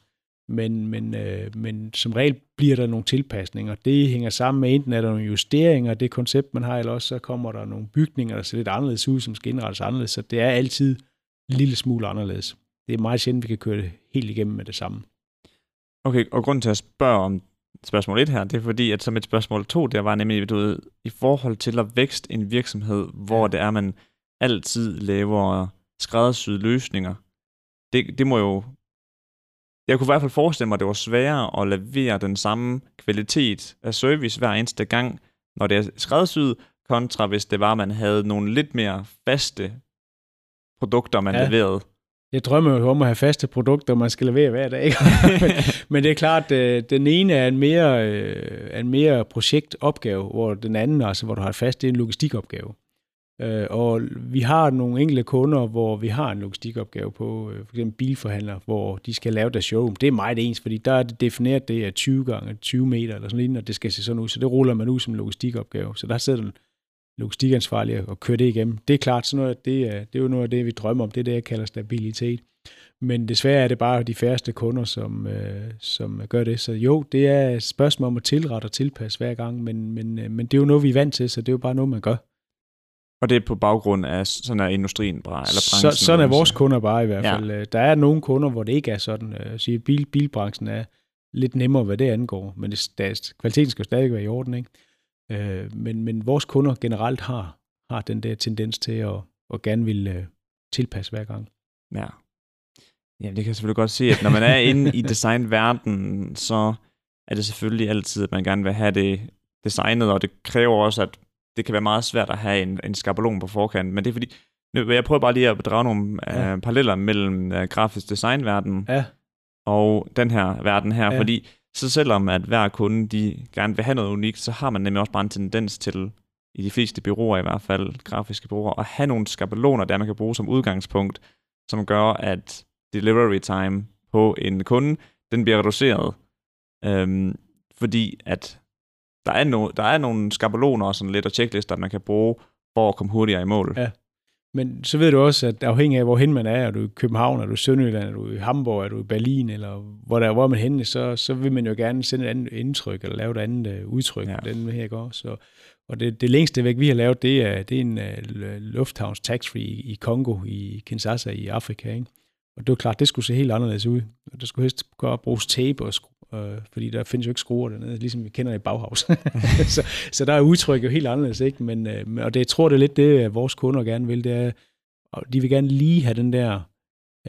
Men, men, øh, men som regel bliver der nogle tilpasninger. Det hænger sammen med, enten er der nogle justeringer af det koncept, man har, eller også så kommer der nogle bygninger, der ser lidt anderledes ud, som skal indrettes anderledes. Så det er altid lille smule anderledes. Det er meget sjældent, vi kan køre det helt igennem med det samme. Okay, og grunden til at spørge om spørgsmål 1 her, det er fordi, at som et spørgsmål 2, der var nemlig, du ved, i forhold til at vækste en virksomhed, hvor det er, man altid laver skræddersyede løsninger. Det, det må jo... Jeg kunne i hvert fald forestille mig, at det var sværere at levere den samme kvalitet af service hver eneste gang, når det er skræddersyet, kontra hvis det var, at man havde nogle lidt mere faste produkter, man Ja. leverede. Jeg drømmer jo om at have faste produkter, man skal levere hver dag. <laughs> men, men det er klart, at den ene er en mere, øh, en mere projektopgave, hvor den anden, altså hvor du har et fast, det er en logistikopgave. Øh, Og vi har nogle enkelte kunder, hvor vi har en logistikopgave på, øh, for eksempel bilforhandlere, hvor de skal lave deres showroom. Det er meget ens, fordi der er det defineret, det er 20 gange 20 meter eller sådan noget, og det skal se sådan ud. Så det ruller man ud som en logistikopgave. Så der sidder den logistikansvarlige og kører det igennem. Det er klart, sådan noget, det, er, det er jo noget af det, vi drømmer om. Det er det, jeg kalder stabilitet. Men desværre er det bare de færreste kunder, som, øh, som gør det. Så jo, det er et spørgsmål om at tilrette og tilpasse hver gang, men, men, øh, men det er jo noget, vi er vant til, så det er jo bare noget, man gør. Og det er på baggrund af sådan er industrien bare, eller Så, branchen. sådan er vores så. kunder bare i hvert fald. Ja. Der er nogle kunder, hvor det ikke er sådan. Øh, sige, bil, bilbranchen er lidt nemmere, hvad det angår, men det, der, kvaliteten skal jo stadig være i orden. Ikke? Øh, men, men vores kunder generelt har, har den der tendens til at, at gerne vil øh, tilpasse hver gang. Ja. Jamen, det kan jeg selvfølgelig godt se, at når man er inde i <laughs> designverdenen, så er det selvfølgelig altid, at man gerne vil have det designet, og det kræver også, at det kan være meget svært at have en, en skabelon på forkant. Men det er fordi, nu, jeg prøver bare lige at drage nogle Ja. uh, paralleller mellem uh, grafisk designverden Ja, og den her verden her, ja. fordi så selvom at hver kunde, de gerne vil have noget unikt, så har man nemlig også bare en tendens til, i de fleste byråer i hvert fald, grafiske byråer, at have nogle skabeloner, der man kan bruge som udgangspunkt, som gør, at delivery time på en kunde, den bliver reduceret. Øhm, fordi at der er, no, der er nogle skabeloner og sådan lidt og checklister, man kan bruge for at komme hurtigere i mål. Ja. Men så ved du også, at afhængig af, hvorhen man er, er du i København, er du i Sønderjylland, er du i Hamburg, er du i Berlin, eller hvor, der, hvor er man henne, så, så vil man jo gerne sende et andet indtryk, eller lave et andet uh, udtryk, Ja. den her går. Så, og det, det længste væk, vi har lavet, det er, det er en uh, lufthavns tax-free i, i Kongo, i Kinshasa i Afrika. Ikke? Og det var klart, det skulle se helt anderledes ud. Og der skulle helst godt bruges tape, og skru, øh, fordi der findes jo ikke skruer dernede, ligesom vi kender i Bauhaus. <laughs> så, så der er udtryk jo helt anderledes, ikke? Men, øh, og det, jeg tror, det er lidt det, vores kunder gerne vil, det er, og de vil gerne lige have den der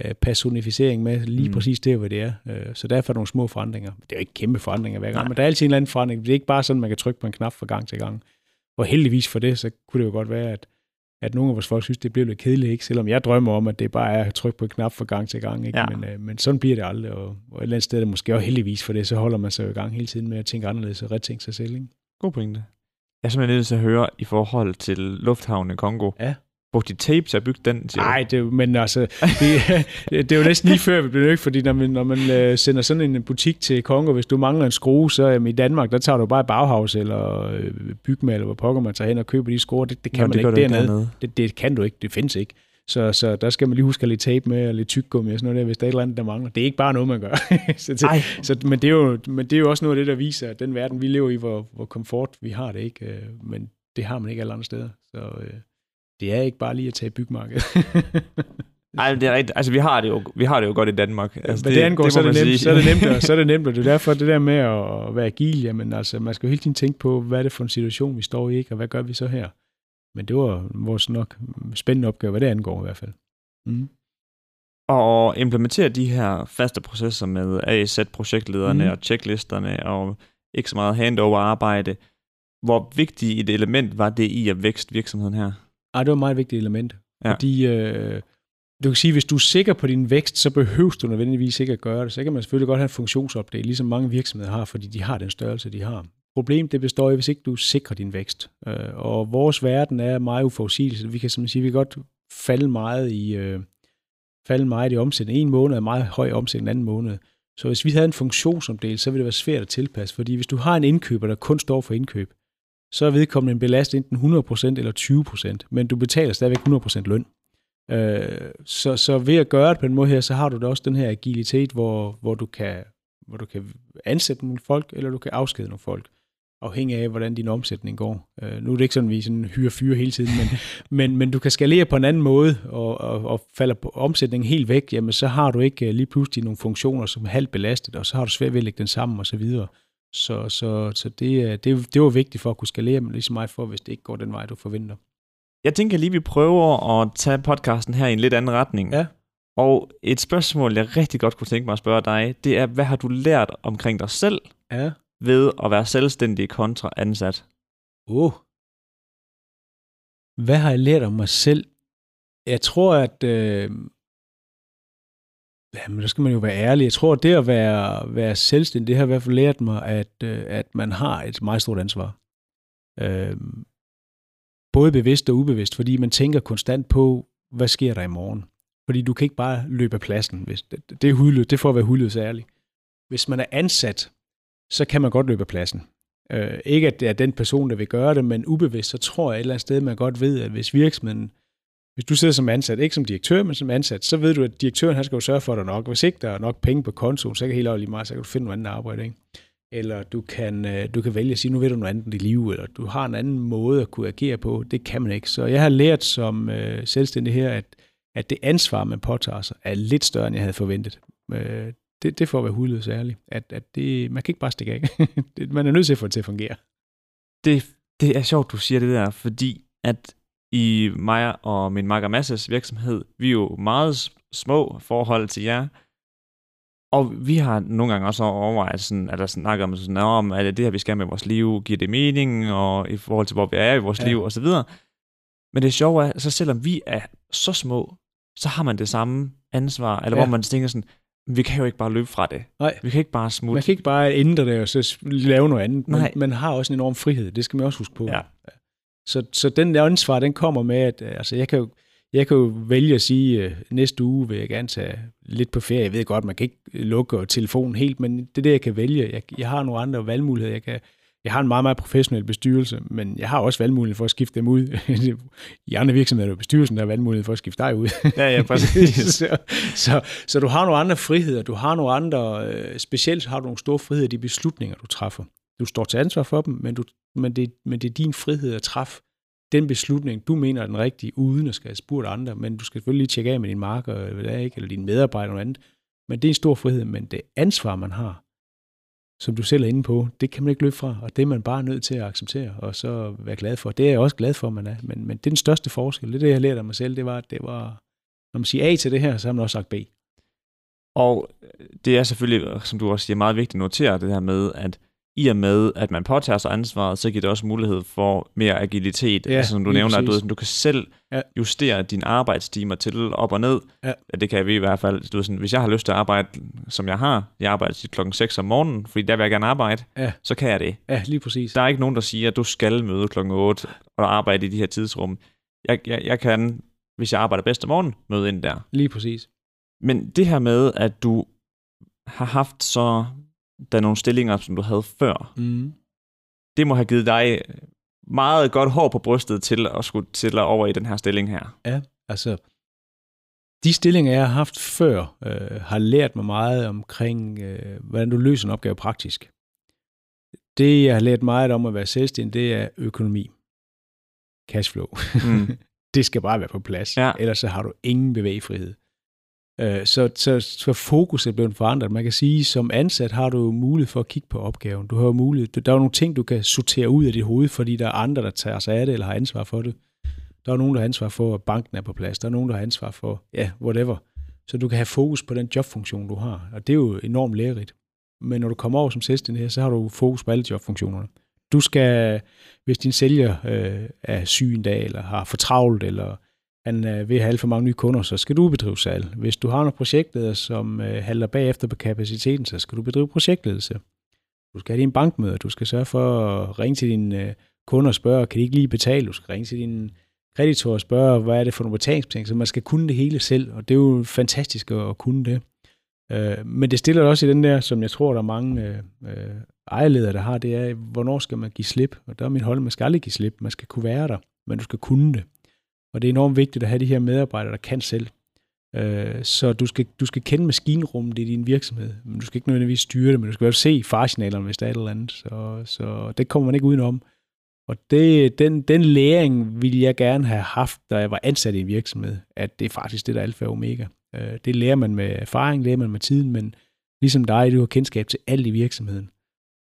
øh, personificering med, lige mm. præcis det, hvad det er. Øh, så derfor er der nogle små forandringer. Det er jo ikke kæmpe forandringer hver gang, Nej. men der er altid en eller anden forandring. Det er ikke bare sådan, man kan trykke på en knap fra gang til gang. Og heldigvis for det, så kunne det jo godt være, at at nogle af vores folk synes, det bliver lidt kedeligt, ikke? selvom jeg drømmer om, at det bare er at trykke på en knap fra gang til gang. Ikke? Ja. Men, øh, men sådan bliver det aldrig, og, og et eller andet sted er det måske også heldigvis for det, så holder man sig jo i gang hele tiden med at tænke anderledes og retænke sig selv. Ikke? God pointe. Jeg er simpelthen nødt til at høre i forhold til lufthavnen i Kongo. Ja. Brugte de tape til at bygge den? Nej, det, men altså, det, <laughs> det er jo næsten lige før, vi bliver nødt, fordi når man, når man uh, sender sådan en butik til Kongo, hvis du mangler en skrue, så um, i Danmark, der tager du bare Bauhaus eller uh, Bygma, eller hvor pokker man tager hen og køber de skruer. Det, det kan Nå, man det ikke dernede. dernede. Det, det kan du ikke, det findes ikke. Så, så der skal man lige huske at lidt tape med, og lidt tyggegummi og sådan noget der, hvis der er et eller andet, der mangler. Det er ikke bare noget, man gør. <laughs> så det, så, men, det er jo, men det er jo også noget af det, der viser, at den verden, vi lever i, hvor, hvor komfort vi har det ikke. Øh, men det har man ikke alle andre steder. Så øh, det er ikke bare lige at tage bygmarkedet. Nej, <laughs> det er rigtigt. Altså, vi har det jo, vi har det jo godt i Danmark. Altså, Hvad det, det angår, det så, er det nemt, så er det nemt, <laughs> så er det nemt, og det er derfor det der med at være agil, jamen altså, man skal jo hele tiden tænke på, hvad er det for en situation, vi står i, ikke, og hvad gør vi så her? Men det var vores nok spændende opgave, hvad det angår i hvert fald. Mm. Og implementere de her faste processer med AZ-projektlederne mm. og checklisterne og ikke så meget handover-arbejde. Hvor vigtigt et element var det i at vækste virksomheden her? Ej, det var et meget vigtigt element. Ja. Fordi øh, du kan sige, hvis du er sikker på din vækst, så behøver du nødvendigvis ikke at gøre det. Så kan man selvfølgelig godt have en funktionsopdel, ligesom mange virksomheder har, fordi de har den størrelse, de har. Problemet det består i, hvis ikke du sikrer din vækst. Øh, og vores verden er meget uforudsigelig, så vi kan sige, vi kan godt falde meget i, øh, falde meget i omsætning. En måned er meget høj omsætning, en anden måned. Så hvis vi havde en funktionsomdel, så ville det være svært at tilpasse, fordi hvis du har en indkøber, der kun står for indkøb, så er vedkommende en belast enten 100% eller 20%, men du betaler stadigvæk 100% løn. Øh, så, så ved at gøre det på den måde her, så har du da også den her agilitet, hvor, hvor, du kan, hvor du kan ansætte nogle folk, eller du kan afskede nogle folk afhængig af, hvordan din omsætning går. Uh, nu er det ikke sådan, at vi sådan hyrer fyre hele tiden, men, <laughs> men, men du kan skalere på en anden måde, og, og, og falder på omsætningen helt væk, jamen så har du ikke uh, lige pludselig nogle funktioner, som er halvt belastet, og så har du svært ved at lægge den sammen og så videre. Så, så, så det, det, det var vigtigt for at kunne skalere, men lige så meget for, hvis det ikke går den vej, du forventer. Jeg tænker lige, vi prøver at tage podcasten her i en lidt anden retning. Ja. Og et spørgsmål, jeg rigtig godt kunne tænke mig at spørge dig, det er, hvad har du lært omkring dig selv? Ja ved at være selvstændig kontra ansat? Uh. Hvad har jeg lært om mig selv? Jeg tror, at... Øh, jamen, der skal man jo være ærlig. Jeg tror, at det at være, være selvstændig, det har i hvert fald lært mig, at, øh, at man har et meget stort ansvar. Øh, både bevidst og ubevidst, fordi man tænker konstant på, hvad sker der i morgen? Fordi du kan ikke bare løbe af pladsen. Hvis det, det, er hudløs, det får at være hudløs ærlig. Hvis man er ansat, så kan man godt løbe af pladsen. Øh, ikke at det er den person, der vil gøre det, men ubevidst, så tror jeg et eller andet sted, man godt ved, at hvis virksomheden, hvis du sidder som ansat, ikke som direktør, men som ansat, så ved du, at direktøren han skal jo sørge for dig nok. Hvis ikke der er nok penge på kontoen, så kan helt lige meget, så kan du finde noget andet arbejde. Ikke? Eller du kan, øh, du kan vælge at sige, nu ved du noget andet i livet, liv, eller du har en anden måde at kunne agere på. Det kan man ikke. Så jeg har lært som øh, selvstændig her, at, at det ansvar, man påtager sig, er lidt større, end jeg havde forventet. Øh, det, det får at være hudløs ærlig. At, at det, man kan ikke bare stikke af. <laughs> man er nødt til at få det til at fungere. Det, det er sjovt, du siger det der, fordi at i mig og min makker Masses virksomhed, vi er jo meget små forhold til jer, og vi har nogle gange også overvejet, sådan, eller snakket om, sådan, om, er det det her, vi skal med vores liv, giver det mening, og i forhold til, hvor vi er i vores ja. liv, og så videre. Men det sjove er, så selvom vi er så små, så har man det samme ansvar, eller ja. hvor man tænker sådan, vi kan jo ikke bare løbe fra det. Nej. Vi kan ikke bare smutte. Man kan ikke bare ændre det og så lave noget andet. Nej. Man, man har også en enorm frihed. Det skal man også huske på. Ja. Så, så den ansvar, den kommer med, at altså, jeg, kan jo, jeg kan jo vælge at sige, at næste uge vil jeg gerne tage lidt på ferie. Jeg ved godt, man kan ikke lukke telefonen helt, men det er det, jeg kan vælge. Jeg, jeg har nogle andre valgmuligheder. Jeg kan, jeg har en meget, meget professionel bestyrelse, men jeg har også valgmulighed for at skifte dem ud. <laughs> I andre virksomheder er det bestyrelsen, der har valgmulighed for at skifte dig ud. ja, ja, <laughs> præcis. så, så, så du har nogle andre friheder, du har nogle andre, øh, specielt har du nogle store friheder i de beslutninger, du træffer. Du står til ansvar for dem, men, du, men, det, men det er din frihed at træffe den beslutning, du mener er den rigtige, uden at skal have spurgt andre, men du skal selvfølgelig lige tjekke af med din marker, eller, ikke, eller dine medarbejdere eller andet. Men det er en stor frihed, men det ansvar, man har, som du selv er inde på, det kan man ikke løbe fra, og det er man bare nødt til at acceptere, og så være glad for. Det er jeg også glad for, man er, men, men det er den største forskel. Det er det, jeg lærte af mig selv, det var, at det var, når man siger A til det her, så har man også sagt B. Og det er selvfølgelig, som du også siger, meget vigtigt at notere det her med, at i og med, at man påtager sig ansvaret, så giver det også mulighed for mere agilitet. Ja, altså, som du nævner, at du, du kan selv ja. justere dine arbejdstimer til op og ned. Ja. Det kan vi i hvert fald. Du, sådan, hvis jeg har lyst til at arbejde, som jeg har, jeg arbejder til klokken 6 om morgenen, fordi der vil jeg gerne arbejde, ja. så kan jeg det. Ja, lige præcis. Der er ikke nogen, der siger, at du skal møde klokken 8 og arbejde i de her tidsrum. Jeg, jeg, jeg kan, hvis jeg arbejder bedst om morgenen, møde ind der. Lige præcis. Men det her med, at du har haft så der er nogle stillinger, som du havde før, Mm. det må have givet dig meget godt hår på brystet til at skulle til over i den her stilling her. Altså, de stillinger, jeg har haft før, øh, har lært mig meget omkring, øh, hvordan du løser en opgave praktisk. Det, jeg har lært meget om at være selvstændig, det er økonomi. Cashflow. Mm. <laughs> det skal bare være på plads. Ja. Ellers så har du ingen bevægefrihed. Øh, Så, så, så fokus er blevet forandret. Man kan sige, som ansat har du mulighed for at kigge på opgaven. Du har mulighed, der er nogle ting, du kan sortere ud af dit hoved, fordi der er andre, der tager sig af det, eller har ansvar for det. Der er nogen, der har ansvar for, at banken er på plads. Der er nogen, der har ansvar for, ja, whatever. Så du kan have fokus på den jobfunktion, du har. Og det er jo enormt lærerigt. Men når du kommer over som selvstændig her, så har du fokus på alle jobfunktionerne. Du skal, hvis din sælger øh, er syg en dag, eller har for travlt, eller han er ved at have alt for mange nye kunder, så skal du bedrive salg. Hvis du har nogle projektleder, som øh, halter bagefter på kapaciteten, så skal du bedrive projektledelse. Du skal have din bankmøder, du skal sørge for at ringe til dine øh, kunder og spørge, kan de ikke lige betale? Du skal ringe til dine kreditorer og spørge, hvad er det for nogle betalingsbetingelser? Så man skal kunne det hele selv, og det er jo fantastisk at, at kunne det. Øh, men det stiller også i den der, som jeg tror, der er mange øh, øh ejerledere, der har, det er, hvornår skal man give slip? Og der er min hold, man skal aldrig give slip. Man skal kunne være der, men du skal kunne det. Og det er enormt vigtigt at have de her medarbejdere, der kan selv. Øh, så du skal, du skal kende maskinrummet i din virksomhed, men du skal ikke nødvendigvis styre det, men du skal jo se faresignalerne, hvis der er et eller andet. Så, så det kommer man ikke udenom. Og det, den, den læring ville jeg gerne have haft, da jeg var ansat i en virksomhed, at det er faktisk det, der er alfa og omega. Øh, Det lærer man med erfaring, lærer man med tiden, men ligesom dig, du har kendskab til alt i virksomheden.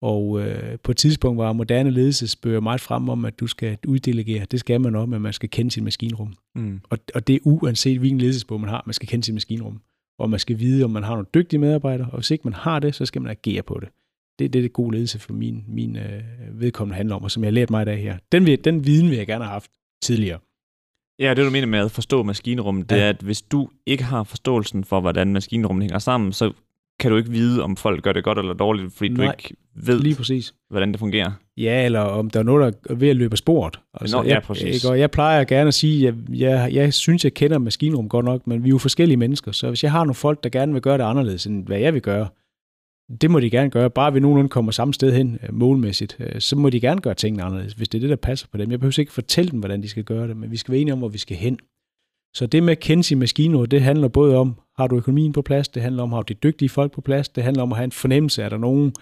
Og øh, på et tidspunkt var moderne ledelsesbøger meget frem om, at du skal uddelegere. Det skal man også, men man skal kende sit maskinrum. Mm. Og, og det er uanset, hvilken ledelsesbog man har, man skal kende sit maskinrum. Og man skal vide, om man har nogle dygtige medarbejdere, og hvis ikke man har det, så skal man agere på det. Det er det, det gode ledelse for min, min øh, vedkommende handler om, og som jeg har lært mig af her. Den, vil, den viden vil jeg gerne have haft tidligere. Ja, det du mener med at forstå maskinrummet, det Ja. er, at hvis du ikke har forståelsen for, hvordan maskinrummet hænger sammen, så kan du ikke vide, om folk gør det godt eller dårligt, fordi Nej, du ikke ved, Lige præcis. hvordan det fungerer. Ja, eller om der er noget, der er ved at løbe af sporet. Altså, Nå, ja, jeg, præcis. Ikke, og jeg plejer gerne at sige, at jeg, jeg, jeg synes, jeg kender maskinrum godt nok, men vi er jo forskellige mennesker, så hvis jeg har nogle folk, der gerne vil gøre det anderledes, end hvad jeg vil gøre, det må de gerne gøre. Bare vi nogenlunde kommer samme sted hen øh, målmæssigt, øh, så må de gerne gøre tingene anderledes, hvis det er det, der passer på dem. Jeg behøver ikke fortælle dem, hvordan de skal gøre det, men vi skal være enige om, hvor vi skal hen. Så det med at kende sin maskinrum, det handler både om, har du økonomien på plads, det handler om, har du de dygtige folk på plads, det handler om at have en fornemmelse, er der nogen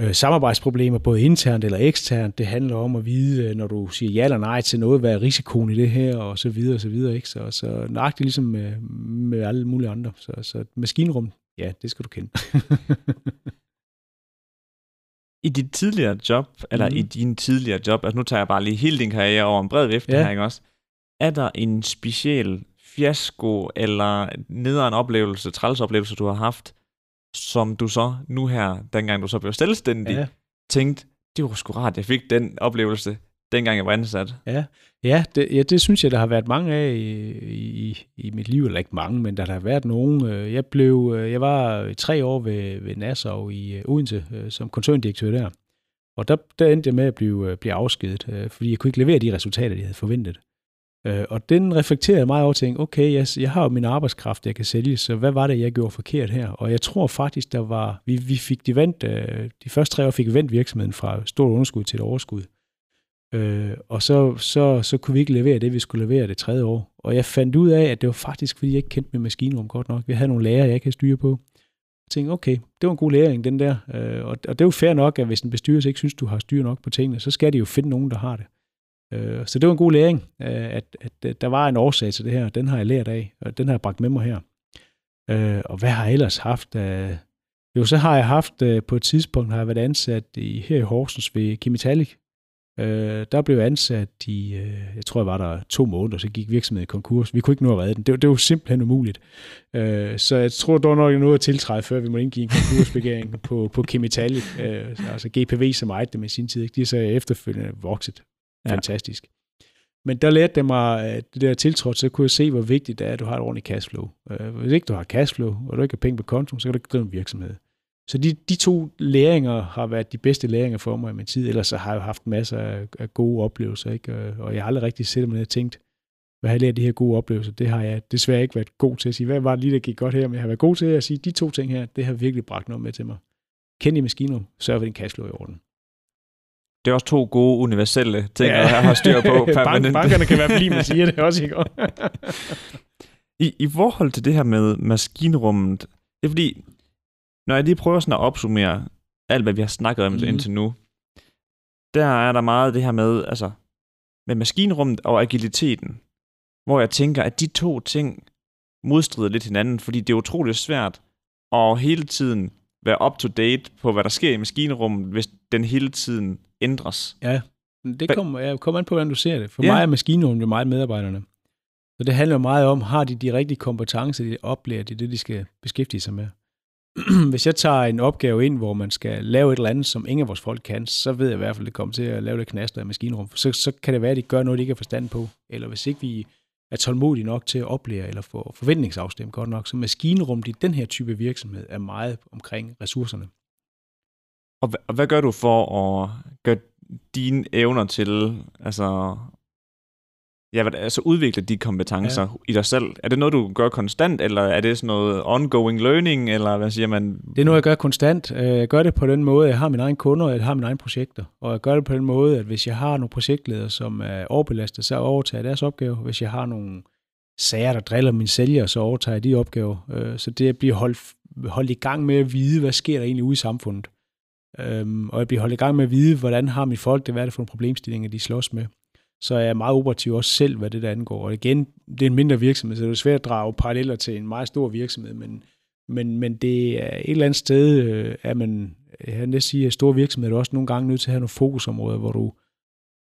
øh, samarbejdsproblemer, både internt eller eksternt. Det handler om at vide, øh, når du siger ja eller nej til noget, hvad er risikoen i det her, og så videre, og så videre. Ikke? Så, så nøjagtigt ligesom med, med alle mulige andre. Så, så maskinrum, ja, det skal du kende. <laughs> I dit tidligere job, eller Mhm. i din tidligere job, altså nu tager jeg bare lige hele din karriere over en bred vifte Ja. her, ikke også? Er der en speciel fiasko eller nederen oplevelse, træls oplevelse, du har haft, som du så nu her, dengang du så blev selvstændig, ja. tænkte, det var sgu rart, jeg fik den oplevelse, dengang jeg var ansat. Ja, ja, det, ja, det synes jeg, der har været mange af i, i, i mit liv, eller ikke mange, men der har været nogen. Øh, Jeg blev, øh, jeg var tre år ved, ved Nassau i øh, Odense som koncerndirektør der. Og der, der endte jeg med at blive, blive afskedet, fordi jeg kunne ikke levere de resultater, de havde forventet. Øh, Og den reflekterede jeg meget over og tænkte, okay, jeg, jeg har jo min arbejdskraft, jeg kan sælge, så hvad var det, jeg gjorde forkert her? Og jeg tror faktisk, der var, vi, vi fik de vendt, øh, de første tre år fik vi vendt virksomheden fra stort underskud til et overskud. Øh, og så, så, så kunne vi ikke levere det, vi skulle levere det tredje år. Og jeg fandt ud af, at det var faktisk, fordi jeg ikke kendte min maskinrum godt nok. Vi havde nogle lærer, jeg ikke havde styre på. Jeg tænkte, okay, det var en god læring, den der. Øh, og, og det er jo fair nok, at hvis en bestyrelse ikke synes, du har styr nok på tingene, så skal de jo finde nogen, der har det. Øh, så det var en god læring, øh, at, at, der var en årsag til det her. Den har jeg lært af, og den har jeg bragt med mig her. Øh, og hvad har jeg ellers haft? Øh, jo, så har jeg haft, øh, på et tidspunkt har jeg været ansat i, her i Horsens ved Kimitalik, Øh, der blev jeg ansat i, øh, jeg tror jeg var der to måneder, så gik virksomheden i konkurs. Vi kunne ikke nå at redde den. Det, var- det var simpelthen umuligt. Øh, så jeg tror, der var nok noget at tiltræde, før vi måtte indgive en konkursbegæring <laughs> på, på Chemitalia. Øh, altså GPV, som ejede dem i sin tid. Ikke? De er så efterfølgende vokset. Ja. Fantastisk. Men der lærte det mig, at det der tiltrådt, så kunne jeg se, hvor vigtigt det er, at du har et ordentligt cashflow. Øh, hvis ikke du har cashflow, og du ikke har penge på konto, så kan du ikke drive en virksomhed. Så de, de to læringer har været de bedste læringer for mig i min tid. Ellers så har jeg jo haft masser af, af gode oplevelser, ikke? Øh, og jeg har aldrig rigtig set mig ned og tænkt, hvad har jeg lært de her gode oplevelser? Det har jeg desværre ikke været god til at sige. Hvad var det lige, der gik godt her? Men jeg har været god til at sige, de to ting her, det har virkelig bragt noget med til mig. Kend i maskinrum, sørg for din cashflow i orden. Det er også to gode universelle ting, ja. jeg har styr på <laughs> permanent. bankerne kan være fordi man siger det også, ikke? <laughs> I, I forhold til det her med maskinrummet, det er fordi, når jeg lige prøver sådan at opsummere alt, hvad vi har snakket om mm. indtil nu, der er der meget det her med, altså, med maskinrummet og agiliteten, hvor jeg tænker, at de to ting modstrider lidt hinanden, fordi det er utroligt svært at hele tiden være up to date på, hvad der sker i maskinrummet, hvis den hele tiden ændres. Ja, det kommer, jeg kommer an på, hvordan du ser det. For ja. mig er maskinrummet jo meget medarbejderne. Så det handler meget om, har de de rigtige kompetencer, de oplærer, det er det, de skal beskæftige sig med. <clears throat> Hvis jeg tager en opgave ind, hvor man skal lave et eller andet, som ingen af vores folk kan, så ved jeg i hvert fald, at det kommer til at lave det knaster i maskinrum. Så, så kan det være, at de gør noget, de ikke har forstand på. Eller hvis ikke vi er tålmodig nok til at oplære eller få forventningsafstemt godt nok, så maskinrum i den her type virksomhed er meget omkring ressourcerne. Og og hvad gør du for at gøre dine evner til altså Ja, altså udvikle de kompetencer ja. i dig selv. Er det noget, du gør konstant, eller er det sådan noget ongoing learning, eller hvad siger man? Det er noget, jeg gør konstant. Øh, jeg gør det på den måde, jeg har mine egne kunder, og jeg har mine egne projekter. Og jeg gør det på den måde, at hvis jeg har nogle projektledere, som er overbelastet, så overtager jeg deres opgave. Hvis jeg har nogle sager, der driller mine sælgere, så overtager jeg de opgaver. Øh, så det bliver holdt, holdt i gang med at vide, hvad sker der egentlig ude i samfundet. Øhm, og jeg bliver holdt i gang med at vide, hvordan har mit folk det, hvad er det for nogle problemstillinger, de slås med så er jeg meget operativ også selv, hvad det der angår. Og igen, det er en mindre virksomhed, så det er svært at drage paralleller til en meget stor virksomhed, men, men, men det er et eller andet sted, øh, at man, jeg vil sige, at store virksomheder er også nogle gange nødt til at have nogle fokusområder, hvor du,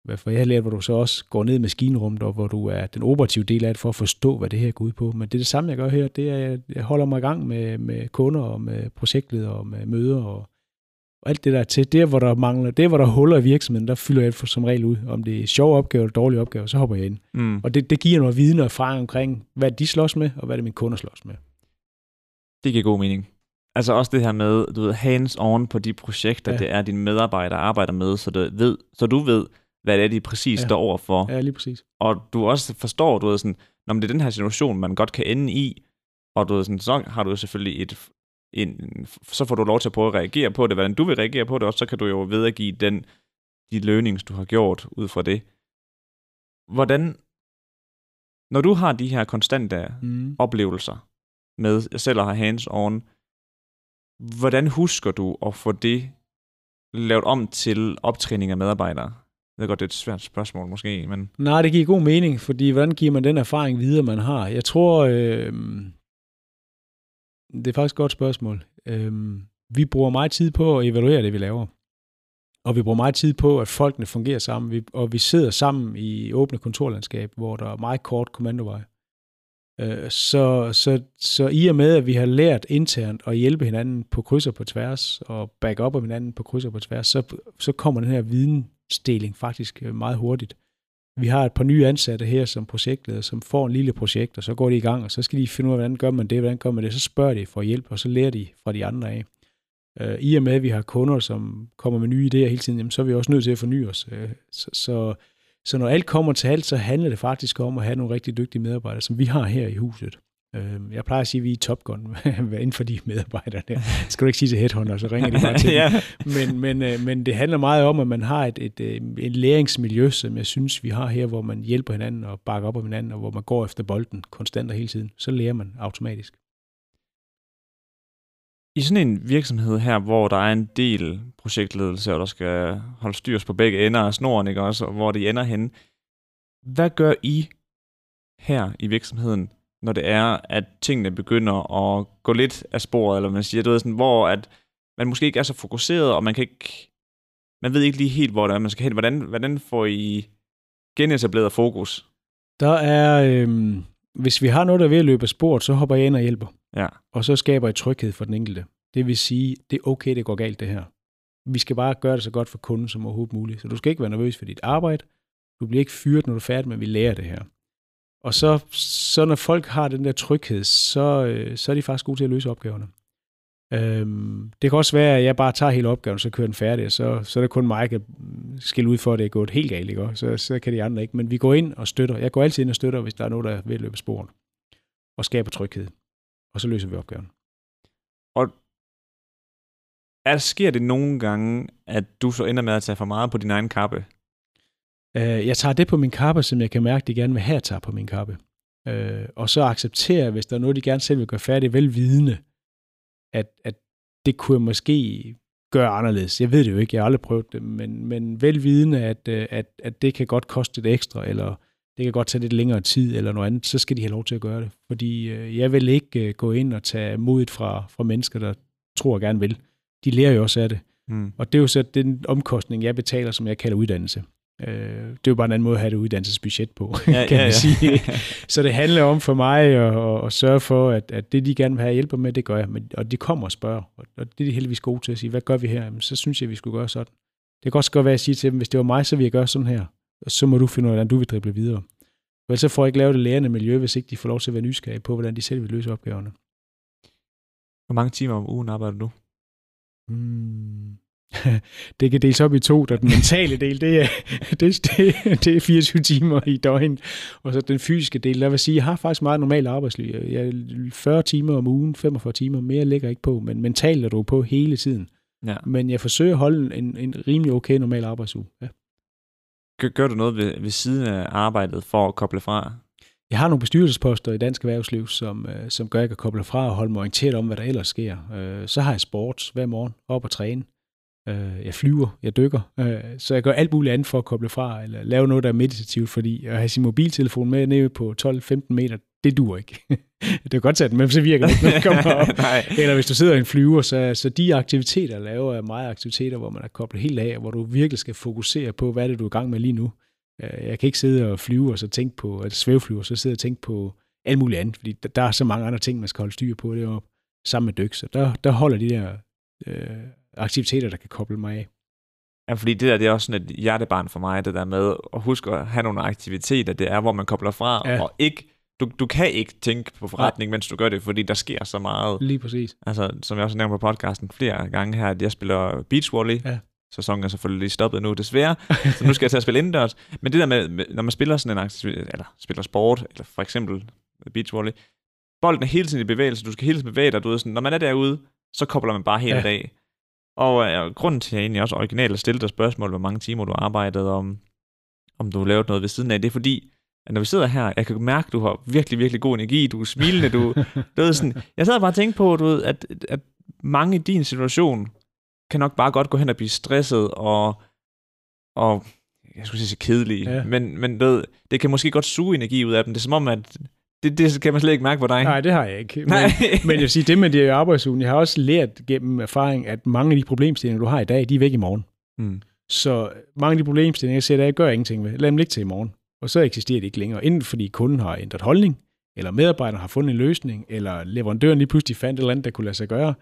hvad for jeg har lært, hvor du så også går ned i maskinrummet, og hvor du er den operative del af det, for at forstå, hvad det her går ud på. Men det er det samme, jeg gør her, det er, at jeg holder mig i gang med, med kunder og med projektledere og med møder og og alt det der til. Der, hvor der mangler, det, hvor der huller i virksomheden, der fylder jeg som regel ud. Om det er sjove opgaver eller dårlige opgaver, så hopper jeg ind. Mm. Og det, det giver noget viden og erfaring omkring, hvad de slås med, og hvad det mine kunder slås med. Det giver god mening. Altså også det her med, du ved, hands-on på de projekter, ja. det er, dine medarbejdere arbejder med, så du ved, så du ved hvad det er, de præcis ja. står over for. Ja, lige præcis. Og du også forstår, du ved, sådan, når det er den her situation, man godt kan ende i, og du ved, sådan, så har du selvfølgelig et, en, så får du lov til at prøve at reagere på det, hvordan du vil reagere på det, og så kan du jo videregive den, de learnings, du har gjort ud fra det. Hvordan, når du har de her konstante mm. oplevelser med selv at have hands on, hvordan husker du at få det lavet om til optræning af medarbejdere? Jeg ved godt, det er et svært spørgsmål måske, men... Nej, det giver god mening, fordi hvordan giver man den erfaring videre, man har? Jeg tror, øh, det er faktisk et godt spørgsmål. Øhm, vi bruger meget tid på at evaluere det, vi laver. Og vi bruger meget tid på, at folkene fungerer sammen. Vi, og vi sidder sammen i åbne kontorlandskab, hvor der er meget kort kommandovej. Øh, så, så, så i og med, at vi har lært internt at hjælpe hinanden på kryds og på tværs, og back op af hinanden på kryds og på tværs, så, så kommer den her vidensdeling faktisk øh, meget hurtigt. Vi har et par nye ansatte her som projektleder, som får en lille projekt, og så går de i gang, og så skal de finde ud af, hvordan gør man det, hvordan gør man det, så spørger de for hjælp, og så lærer de fra de andre af. Øh, I og med, at vi har kunder, som kommer med nye idéer hele tiden, jamen, så er vi også nødt til at forny os. Øh, så, så, så når alt kommer til alt, så handler det faktisk om at have nogle rigtig dygtige medarbejdere, som vi har her i huset. Øh, jeg plejer at sige, at vi er Top Gun <laughs> inden for de medarbejdere der. Skal du ikke sige til Headhunter, så ringer de bare til <laughs> ja. men, men, øh, men det handler meget om, at man har et, et, et, øh, et læringsmiljø, som jeg synes, vi har her, hvor man hjælper hinanden og bakker op om hinanden, og hvor man går efter bolden konstant og hele tiden. Så lærer man automatisk. I sådan en virksomhed her, hvor der er en del projektledelse, og der skal holde styrs på begge ender af snoren, ikke også, og hvor de ender hen, hvad gør I her i virksomheden når det er, at tingene begynder at gå lidt af sporet, eller man siger, du ved, sådan, hvor at man måske ikke er så fokuseret, og man kan ikke, man ved ikke lige helt, hvor det er, man skal hen. Hvordan, hvordan får I genetableret fokus? Der er, øhm, hvis vi har noget, der er ved at løbe af sporet, så hopper jeg ind og hjælper. Ja. Og så skaber jeg tryghed for den enkelte. Det vil sige, det er okay, det går galt det her. Vi skal bare gøre det så godt for kunden som overhovedet muligt. Så du skal ikke være nervøs for dit arbejde. Du bliver ikke fyret, når du er færdig, men vi lærer det her. Og så, så når folk har den der tryghed, så, øh, så er de faktisk gode til at løse opgaverne. Øhm, det kan også være, at jeg bare tager hele opgaven, så kører den færdig, og så, så er det kun mig, der skal ud for, at det er gået helt galt, ikke? Så, så kan de andre ikke. Men vi går ind og støtter. Jeg går altid ind og støtter, hvis der er noget, der er ved at løbe sporen. Og skaber tryghed. Og så løser vi opgaven. Og er, sker det nogle gange, at du så ender med at tage for meget på din egen kappe? Øh, jeg tager det på min kappe, som jeg kan mærke, de gerne vil have, at tage på min kappe. Øh, og så accepterer, hvis der er noget, de gerne selv vil gøre færdigt, velvidende, at, at det kunne jeg måske gøre anderledes. Jeg ved det jo ikke, jeg har aldrig prøvet det, men, men velvidende, at, øh, at, at det kan godt koste lidt ekstra, eller det kan godt tage lidt længere tid, eller noget andet, så skal de have lov til at gøre det. Fordi øh, jeg vil ikke øh, gå ind og tage modet fra, fra mennesker, der tror og gerne vil. De lærer jo også af det. Mm. Og det er jo så den omkostning, jeg betaler, som jeg kalder uddannelse. Øh, det er jo bare en anden måde at have det uddannelsesbudget på, <laughs> ja, kan ja, man ja. sige. <laughs> Så det handler om for mig at, at sørge for, at, at det, de gerne vil have hjælp med, det gør jeg. Men, og de kommer og spørger, og det er de heldigvis gode til at sige, hvad gør vi her? Jamen, så synes jeg, vi skulle gøre sådan. Det kan også godt være at sige til dem, hvis det var mig, så vil jeg gøre sådan her. Og så må du finde ud af, hvordan du vil drible videre. For ellers så får jeg ikke lavet det lærende miljø, hvis ikke de får lov til at være nysgerrige på, hvordan de selv vil løse opgaverne. Hvor mange timer om ugen arbejder du? Hmm. Det kan deles op i to, der den mentale del, det er, <laughs> det, det, det er 24 timer i døgn, og så den fysiske del, der vil sige, jeg har faktisk meget normalt arbejdsliv. Jeg er 40 timer om ugen, 45 timer, mere ligger ikke på, men mentalt er du på hele tiden. Ja. Men jeg forsøger at holde en, en rimelig okay normal arbejdsuge. Ja. Gør, gør du noget ved, ved siden af arbejdet for at koble fra? Jeg har nogle bestyrelsesposter i dansk erhvervsliv, som, øh, som gør, at jeg kan koble fra og holde mig orienteret om, hvad der ellers sker. Øh, så har jeg sport hver morgen, op og træne. Øh, jeg flyver, jeg dykker, øh, så jeg gør alt muligt andet for at koble fra, eller lave noget, der er meditativt, fordi at have sin mobiltelefon med nede på 12-15 meter, det dur ikke. <laughs> det er godt den med, så virker det ikke, når det kommer <laughs> op. Eller hvis du sidder i en flyver, så, så de aktiviteter, jeg laver, er meget aktiviteter, hvor man er koblet helt af, hvor du virkelig skal fokusere på, hvad er det, du er i gang med lige nu. Øh, jeg kan ikke sidde og flyve og så tænke på, at svævflyver, så sidde og tænke på alt muligt andet, fordi der, der er så mange andre ting, man skal holde styr på deroppe, sammen med dyk, så der, der holder de der øh, aktiviteter, der kan koble mig af. Ja, fordi det der, det er også sådan et hjertebarn for mig, det der med at huske at have nogle aktiviteter, det er, hvor man kobler fra, ja. og ikke, du, du kan ikke tænke på forretning, Nej. mens du gør det, fordi der sker så meget. Lige præcis. Altså, som jeg også nævnt på podcasten flere gange her, at jeg spiller beach volley, ja. Sæsonen er selvfølgelig lige stoppet nu, desværre. <laughs> så nu skal jeg til at spille indendørs. Men det der med, når man spiller sådan en aktivitet, eller spiller sport, eller for eksempel beach volley, bolden er hele tiden i bevægelse, du skal hele tiden bevæge dig, du ved, sådan, når man er derude, så kobler man bare hele ja. dag. Og øh, grunden til, at jeg egentlig også originalt stillede dig spørgsmål, hvor mange timer du arbejdede, om, om du lavede noget ved siden af, det er fordi, at når vi sidder her, jeg kan mærke, at du har virkelig, virkelig god energi, du er smilende, du, <laughs> du ved sådan, jeg sad bare og tænkte på, du ved, at, at mange i din situation kan nok bare godt gå hen og blive stresset og, og jeg skulle sige kedelige, ja. men, men det, det kan måske godt suge energi ud af dem. Det er som om, at det, det kan man slet ikke mærke på dig. Nej, det har jeg ikke. Men, men jeg vil sige, det med det arbejdsugen, jeg har også lært gennem erfaring, at mange af de problemstillinger, du har i dag, de er væk i morgen. Mm. Så mange af de problemstillinger, jeg ser i dag, gør jeg ingenting ved. Lad dem ligge til i morgen. Og så eksisterer det ikke længere. Enten fordi kunden har ændret holdning, eller medarbejderen har fundet en løsning, eller leverandøren lige pludselig fandt et eller andet, der kunne lade sig gøre,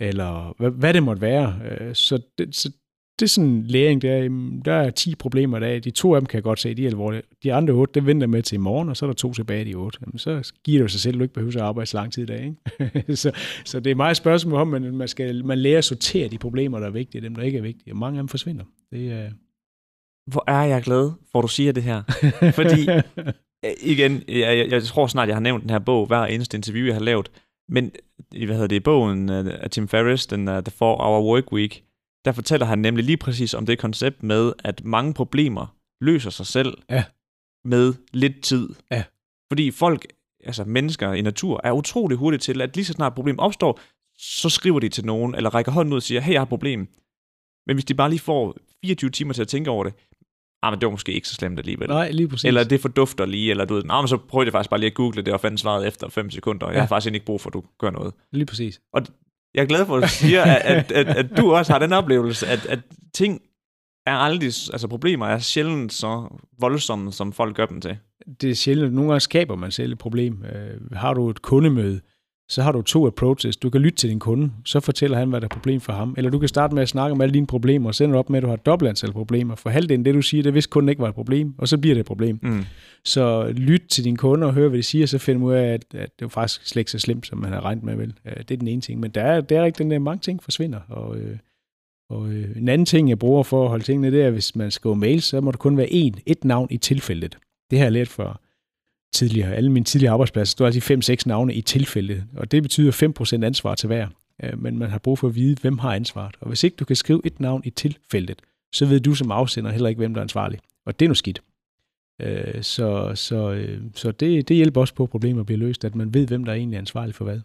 eller hvad, hvad det måtte være. Øh, så det, så det er sådan en læring, der, der er 10 problemer der. De to af dem kan jeg godt se, de er alvorlige. De andre 8, det venter med til i morgen, og så er der to tilbage de 8. Jamen, så giver det jo sig selv, at du ikke behøver at arbejde så lang tid i dag. Ikke? <laughs> så, så det er meget spørgsmål om, at man, skal, man lærer at sortere de problemer, der er vigtige, dem der ikke er vigtige. Og mange af dem forsvinder. Det er... Hvor er jeg glad, for du siger det her. Fordi, <laughs> igen, jeg, jeg, jeg tror snart, jeg har nævnt den her bog, hver eneste interview, jeg har lavet. Men i, hvad hedder det, i bogen af Tim Ferriss, den uh, The 4-Hour Work Week, der fortæller han nemlig lige præcis om det koncept med, at mange problemer løser sig selv ja. med lidt tid. Ja. Fordi folk, altså mennesker i natur, er utrolig hurtige til, at lige så snart et problem opstår, så skriver de til nogen, eller rækker hånden ud og siger, hey, jeg har et problem. Men hvis de bare lige får 24 timer til at tænke over det, ah, men det var måske ikke så slemt alligevel. Nej, lige præcis. Eller det fordufter lige, eller du ved, nah, men så prøvede jeg faktisk bare lige at google det, og fandt svaret efter 5 sekunder, og ja. jeg har faktisk ikke brug for, at du gør noget. Lige præcis. Og jeg er glad for, at du siger, at, at, at, at du også har den oplevelse, at, at ting er aldrig, altså problemer er sjældent så voldsomme, som folk gør dem til. Det er sjældent, nogle gange skaber man selv et problem. Øh, har du et kundemøde, så har du to approaches. Du kan lytte til din kunde, så fortæller han, hvad der er problem for ham. Eller du kan starte med at snakke om alle dine problemer, og sende op med, at du har dobbelt antal problemer. For halvdelen det, du siger, det vidste kunden ikke var et problem, og så bliver det et problem. Mm. Så lyt til dine kunder og hør, hvad de siger, så finder ud af, at, at det er faktisk slet ikke så slemt, som man har regnet med. Vel. Øh, Det er den ene ting. Men der er, der er ikke den der, mange ting forsvinder. Og, øh, og øh, en anden ting, jeg bruger for at holde tingene, det er, at hvis man skriver mails, så må det kun være én, et navn i tilfældet. Det har jeg lært for tidligere. Alle mine tidligere arbejdspladser stod altid 5-6 navne i tilfældet, og det betyder 5% ansvar til hver. Øh, Men man har brug for at vide, hvem har ansvaret. Og hvis ikke du kan skrive et navn i tilfældet, så ved du som afsender heller ikke, hvem der er ansvarlig. Og det er nu skidt. Øh, Så, så, øh, så det, det hjælper også på, at problemer bliver løst, at man ved, hvem der er egentlig er ansvarlig for hvad.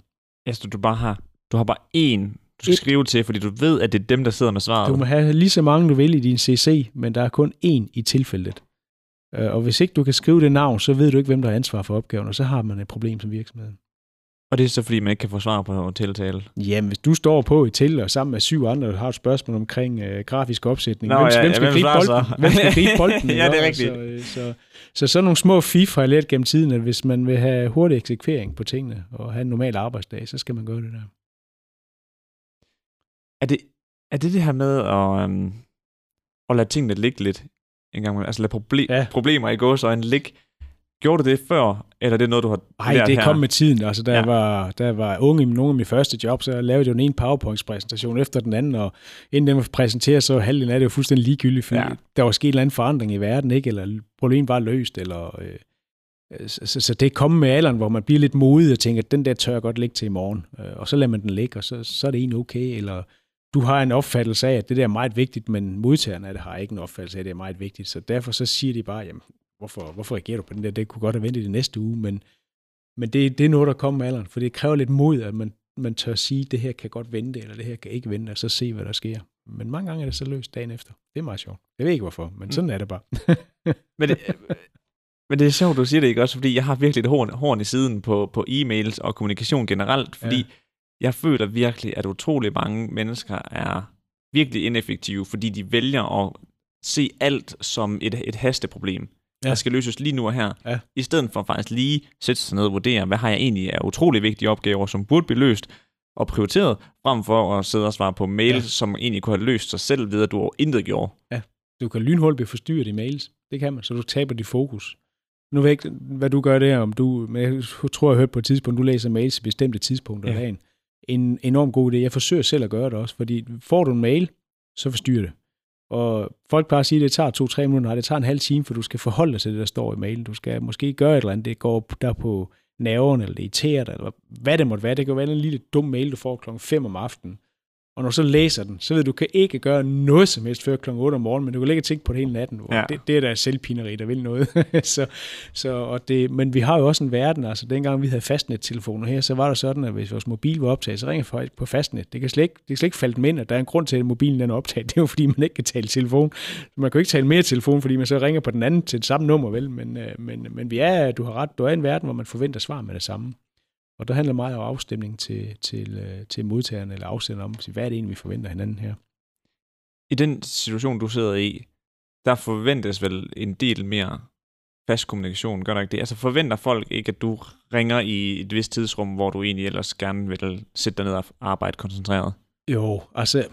Altså, du bare har, du har bare én, du skal Et. skrive til, fordi du ved, at det er dem, der sidder med svaret. Du må have lige så mange, du vil i din CC, men der er kun én i tilfældet. Øh, Og hvis ikke du kan skrive det navn, så ved du ikke, hvem der har ansvar for opgaven, og så har man et problem som virksomhed. Og det er så, fordi man ikke kan få svar på tiltale. Jamen, hvis du står på i til, og sammen med syv andre har et spørgsmål omkring øh, grafisk opsætning, Nå, hvem, ja, hvem ja, skal hvem gribe bolden? Hvem skal <laughs> gribe bolden? Ja, det er rigtigt. Så, øh, så, så sådan nogle små fif har jeg lært gennem tiden, at hvis man vil have hurtig eksekvering på tingene, og have en normal arbejdsdag, så skal man gøre det der. Er det, er det det her med at, øhm, at lade tingene ligge lidt en gang? imellem? Altså lade proble- Ja. problemer i gåsøjne ligge. Gjorde du det før, eller er det noget, du har Nej, det her? kom med tiden. Altså, da, ja. Jeg var, da jeg var ung i nogle af mine første jobs, så lavede jeg jo ene PowerPoint-præsentation efter den anden, og inden den var præsenteret, så halvdelen af det jo fuldstændig ligegyldigt, fordi ja. Der var sket en eller anden forandring i verden, ikke? eller problemet var løst, eller... Øh, så, så, så det er kommet med alderen, hvor man bliver lidt modig og tænker, at den der tør jeg godt lægge til i morgen. Øh, og så lader man den ligge, og så, så er det egentlig okay. Eller du har en opfattelse af, at det der er meget vigtigt, men modtagerne af det har ikke en opfattelse af, at det er meget vigtigt. Så derfor så siger de bare, jamen, hvorfor, hvorfor reagerer du på den der? Det kunne godt have ventet i næste uge, men, men det, det er noget, der kommer med alderen, for det kræver lidt mod, at man, man tør sige, at det her kan godt vente, eller det her kan ikke vente, og så se, hvad der sker. Men mange gange er det så løst dagen efter. Det er meget sjovt. Jeg ved ikke hvorfor, men sådan er det bare. <laughs> Men det, men det er sjovt, du siger det ikke også, fordi jeg har virkelig et horn, horn i siden på, på e-mails og kommunikation generelt, fordi Ja. Ja. jeg føler virkelig, at utrolig mange mennesker er virkelig ineffektive, fordi de vælger at se alt som et, et hasteproblem, Ja. ja. der skal løses lige nu og her, Ja. i stedet for faktisk lige sætte sig ned og vurdere, hvad har jeg egentlig af utrolig vigtige opgaver, som burde blive løst og prioriteret, frem for at sidde og svare på mails, Ja. ja. som egentlig kunne have løst sig selv ved, at du intet gjorde. Du kan lynhurtigt blive forstyrret i mails. Det kan man, så du taber dit fokus. Nu ved jeg ikke, hvad du gør der, om du, men jeg tror, jeg hørt på et tidspunkt, du læser mails til bestemte tidspunkter af Ja. dagen. En enorm god idé. Jeg forsøger selv at gøre det også, fordi får du en mail, så forstyrrer det. Og folk plejer at sige, at det tager to-tre minutter. Nej, det tager en halv time, for du skal forholde dig til det, der står i mailen. Du skal måske gøre et eller andet. Det går der på nerverne, eller det irriterer dig, eller hvad det måtte være. Det kan jo være en lille dum mail, du får klokken 5 om aftenen. Og når du så læser den, så ved du, du kan ikke gøre noget som helst før klokken 8 om morgenen, men du kan ligge og tænke på det hele natten. Ja. Det, det er da selvpineri, der vil noget. <laughs> så, så, og det, men vi har jo også en verden, altså dengang vi havde fastnet-telefoner her, så var det sådan, at hvis vores mobil var optaget, så ringer folk på fastnet. Det kan slet ikke, det kan slet ikke falde dem ind, at der er en grund til, at mobilen er optaget. <laughs> Det er jo fordi, man ikke kan tale telefon. Man kan jo ikke tale mere telefon, fordi man så ringer på den anden til det samme nummer, vel? Men, øh, men, men vi er, du har ret, du er i en verden, hvor man forventer svar med det samme. Og der handler meget om afstemning til, til, øh, til modtageren eller afsenderen om, hvad er det egentlig, vi forventer hinanden her. I den situation, du sidder i, der forventes vel en del mere fast kommunikation, gør der ikke det? Altså forventer folk ikke, at du ringer i et vist tidsrum, hvor du egentlig ellers gerne vil sætte dig ned og arbejde koncentreret? Jo, altså,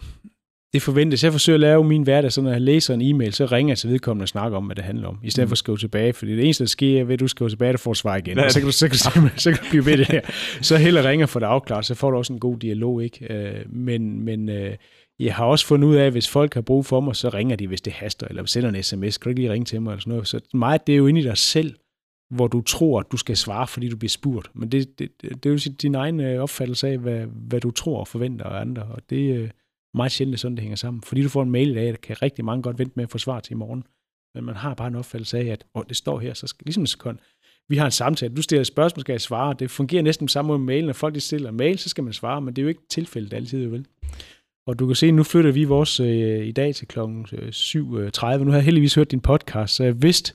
det forventes. Jeg forsøger at lave min hverdag, så når jeg læser en e-mail, så ringer jeg til vedkommende og snakker om, hvad det handler om, i stedet Mm. for at skrive tilbage, fordi det eneste, der sker, er, ved at du skriver tilbage, der får svar igen, og så kan du, så kan du, så kan du blive ved det her. Så heller ringer for det afklaret, så får du også en god dialog, ikke? Øh, Men, men øh, jeg har også fundet ud af, at hvis folk har brug for mig, så ringer de, hvis det haster, eller sender en sms, kan du ikke lige ringe til mig, eller sådan noget. Så meget, det er jo inde i dig selv, hvor du tror, at du skal svare, fordi du bliver spurgt. Men det, det, det, det er jo din egen øh, opfattelse af, hvad, hvad du tror og forventer af andre, og det meget sjældent sådan, det hænger sammen. Fordi du får en mail i dag, der kan rigtig mange godt vente med at få svar til i morgen. Men man har bare en opfattelse af, at oh, det står her, så skal, ligesom en sekund. Vi har en samtale, du stiller et spørgsmål, skal jeg svare. Det fungerer næsten på samme måde med mailen. Når folk de stiller mail, så skal man svare, men det er jo ikke tilfældet altid, vel? Og du kan se, nu flytter vi vores øh, i dag til klokken øh, 7.30. Øh, nu har jeg heldigvis hørt din podcast, så jeg vidste,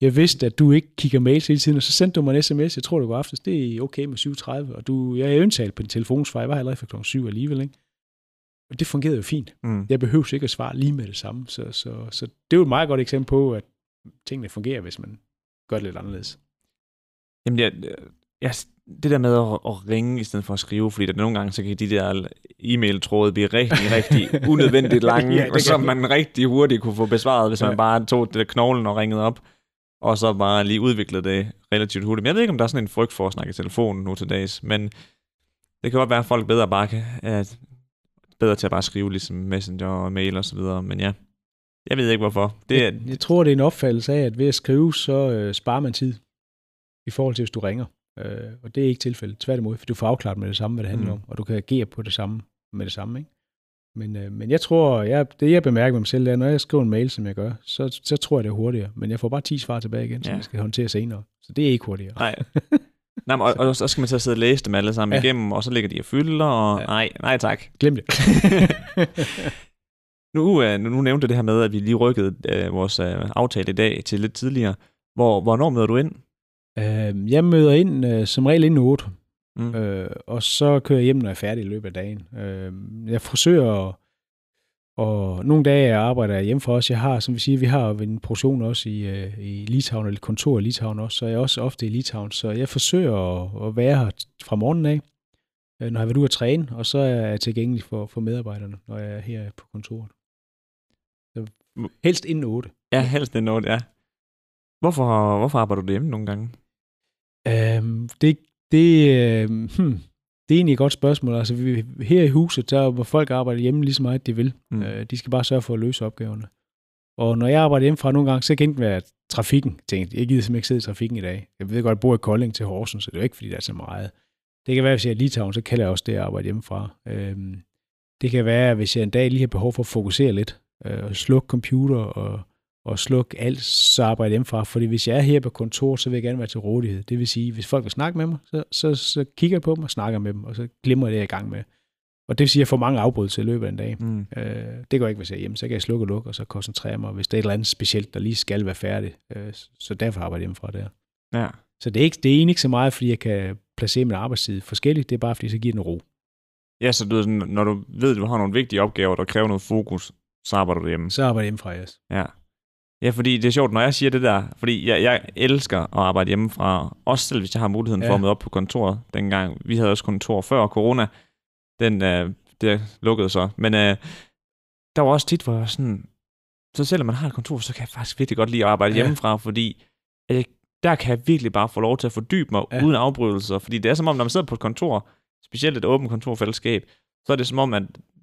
jeg vidste, at du ikke kigger mails hele tiden, og så sendte du mig en sms, jeg tror det var aftes, det er okay med 7.30, og du, jeg er indtalt på din telefonsvar, jeg var allerede fra klokken 7 alligevel, ikke? Og det fungerede jo fint. Mm. Jeg behøver ikke at svare lige med det samme, så, så, så det er jo et meget godt eksempel på, at tingene fungerer, hvis man gør det lidt anderledes. Jamen, jeg, jeg, det der med at, at ringe i stedet for at skrive, fordi der nogle gange, så kan de der e-mail-tråde blive rigtig, rigtig <laughs> unødvendigt lange, Ja, og så kan. man rigtig hurtigt kunne få besvaret, hvis Ja. man bare tog det knoglen og ringede op, og så bare lige udviklede det relativt hurtigt. Men jeg ved ikke, om der er sådan en frygt for at snakke i telefonen nu til dags, men det kan godt være, at folk bedre bare kan, er bedre til at bare skrive ligesom messenger og mail og så videre, men ja, jeg ved ikke hvorfor. Det er, jeg, jeg tror, det er en opfattelse af, at ved at skrive, så øh, sparer man tid i forhold til, hvis du ringer. Øh, og det er ikke tilfældet. Tværtimod, for du får afklaret med det samme, hvad det handler Mm. om, og du kan agere på det samme med det samme. Ikke? Men, øh, men jeg tror, jeg, det jeg bemærker med mig selv, er, når jeg skriver en mail, som jeg gør, så, så tror jeg, det er hurtigere. Men jeg får bare 10 svar tilbage igen, som Ja. jeg skal håndtere senere. Så det er ikke hurtigere. Nej. <laughs> Nej, men, og, og, så skal man at sidde og læse dem alle sammen ja. Igennem, og så ligger de og fylder, og ja. Nej, nej tak. Glem det. <laughs> Nu, øh, nu, nu nævnte det her med, at vi lige rykkede øh, vores øh, aftale i dag til lidt tidligere. Hvor, hvornår møder du ind? øh, jeg møder ind øh, som regel inden 8. Mm. Øh, og så kører jeg hjem, når jeg er færdig i løbet af dagen. Øh, jeg forsøger, at- og nogle dage jeg arbejder jeg hjemme for os. Jeg har, som vi siger, vi har en produktion også i, øh, i Litauen, eller kontor i Litauen også, så jeg er også ofte i Litauen. Så jeg forsøger at, at være her fra morgenen af, øh, når jeg har været ude at træne, og så er jeg tilgængelig for, for medarbejderne, når jeg er her på kontoret. Så helst inden 8. Ja, helst det er noget, ja. Hvorfor, hvorfor arbejder du hjemme nogle gange? Øhm, det, det, øh, hmm, det er egentlig et godt spørgsmål. Altså, vi, her i huset, der må folk arbejde hjemme lige så meget, de vil. Mm. Øh, de skal bare sørge for at løse opgaverne. Og når jeg arbejder hjemmefra nogle gange, så kan det være trafikken. Tænkte, jeg gider simpelthen ikke sidde i trafikken i dag. Jeg ved godt, jeg bor i Kolding til Horsens, så det er jo ikke, fordi der er så meget. Det kan være, hvis jeg er i Litauen, så kan jeg også det at arbejde hjemmefra. Øhm, det kan være, hvis jeg en dag lige har behov for at fokusere lidt, øh, og slukke computer og, og slukke alt, så arbejder jeg hjemmefra. Fordi hvis jeg er her på kontor, så vil jeg gerne være til rådighed. Det vil sige, hvis folk vil snakke med mig, så, så, så kigger jeg på dem og snakker med dem, og så glemmer jeg det, jeg er i gang med. Og det vil sige, at jeg får mange afbrydelser i løbet af en dag. Mm. Øh, det går ikke, hvis jeg er hjemme. Så kan jeg slukke og lukke, og så koncentrere mig, hvis der er et eller andet specielt, der lige skal være færdigt. Øh, så derfor arbejder jeg hjemmefra der. Ja. Så det er, ikke, det er egentlig ikke så meget, fordi jeg kan placere min arbejdstid forskelligt. Det er bare, fordi så giver den ro. ja, så du, når du ved, at du har nogle vigtige opgaver, der kræver noget fokus, så arbejder du hjemme. Så arbejder jeg hjemmefra, yes. Ja. Ja, fordi det er sjovt, når jeg siger det der, fordi jeg, jeg elsker at arbejde hjemmefra, også selv hvis jeg har muligheden ja. for at møde op på kontoret dengang. Vi havde også kontor før corona, den øh, det lukkede så, men øh, der var også tit, hvor jeg var sådan, så selvom man har et kontor, så kan jeg faktisk virkelig godt lide at arbejde ja. Hjemmefra, fordi at jeg, der kan jeg virkelig bare få lov til at fordybe mig. Ja. uden afbrydelser, fordi det er som om, når man sidder på et kontor, specielt et åbent kontorfællesskab, så er det som om, at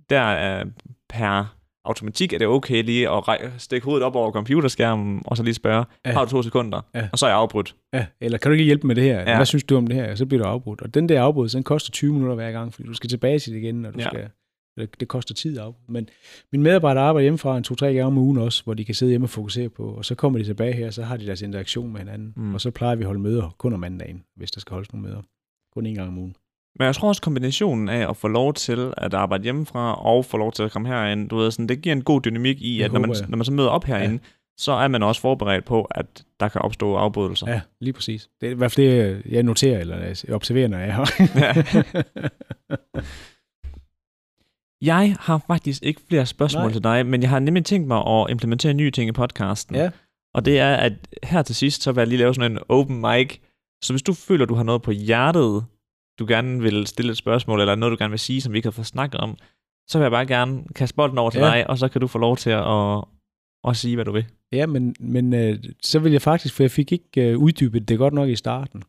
der er per automatik er det okay lige at stikke hovedet op over computerskærmen, og så lige spørge, ja. Har du to sekunder? Ja. Og så er jeg afbrudt. Ja, eller kan du ikke hjælpe med det her? Ja. Hvad synes du om det her? Så bliver du afbrudt. Og den der afbrydelse, den koster 20 minutter hver gang, fordi du skal tilbage til det igen, og du Ja. skal, det, det koster tid af. Men mine medarbejdere arbejder hjemmefra en to-tre gange om ugen også, hvor de kan sidde hjemme og fokusere på, og så kommer de tilbage her, så har de deres interaktion med hinanden. Mm. Og så plejer vi at holde møder kun om mandagen, hvis der skal holdes nogle møder. Kun en gang om ugen. Men jeg tror også kombinationen af at få lov til at arbejde hjemmefra, og få lov til at komme herind, du ved, sådan, det giver en god dynamik i, at når man, når man så møder op herinde, ja. så er man også forberedt på, at der kan opstå afbrydelser. Ja, lige præcis. Det er i hvert fald det, jeg noterer, eller observerer, når jeg er. Ja. Jeg har faktisk ikke flere spørgsmål. Nej. til dig, men jeg har nemlig tænkt mig at implementere nye ting i podcasten. ja, Og det er, at her til sidst, så vil jeg lige lave sådan en open mic. Så hvis du føler, du har noget på hjertet, du gerne vil stille et spørgsmål, eller noget, du gerne vil sige, som vi ikke har fået snakket om, så vil jeg bare gerne kaste bolden over til ja. Dig, og så kan du få lov til at, at, at sige, hvad du vil. Ja, men, men øh, så vil jeg faktisk, for jeg fik ikke øh, uddybet det godt nok i starten,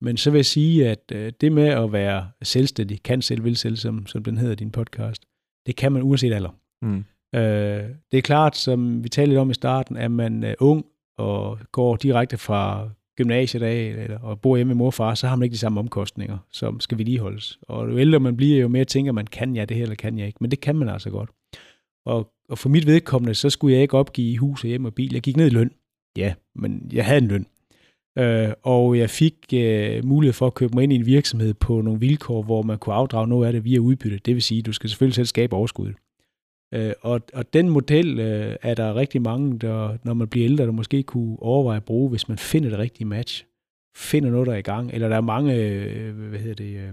men så vil jeg sige, at øh, det med at være selvstændig, kan selv, vil selv, som, som den hedder din podcast, det kan man uanset alder. Mm. Øh, det er klart, som vi talte lidt om i starten, at man er ung og går direkte fra gymnasiet af, eller, og bor hjemme med mor og far, så har man ikke de samme omkostninger, som skal vedligeholdes. Og jo ældre man bliver, jo mere tænker man, kan jeg det her, eller kan jeg ikke? Men det kan man altså godt. Og, og for mit vedkommende, så skulle jeg ikke opgive hus og hjem og bil. Jeg gik ned i løn. Ja, men jeg havde en løn. Øh, og jeg fik øh, mulighed for at købe mig ind i en virksomhed på nogle vilkår, hvor man kunne afdrage noget af det via udbytte. Det vil sige, at du skal selvfølgelig selv skabe overskud. Øh, og, og den model øh, er der rigtig mange, der, når man bliver ældre, der måske kunne overveje at bruge, hvis man finder det rigtige match. Finder noget, der er i gang. Eller der er mange øh, hvad hedder det, øh,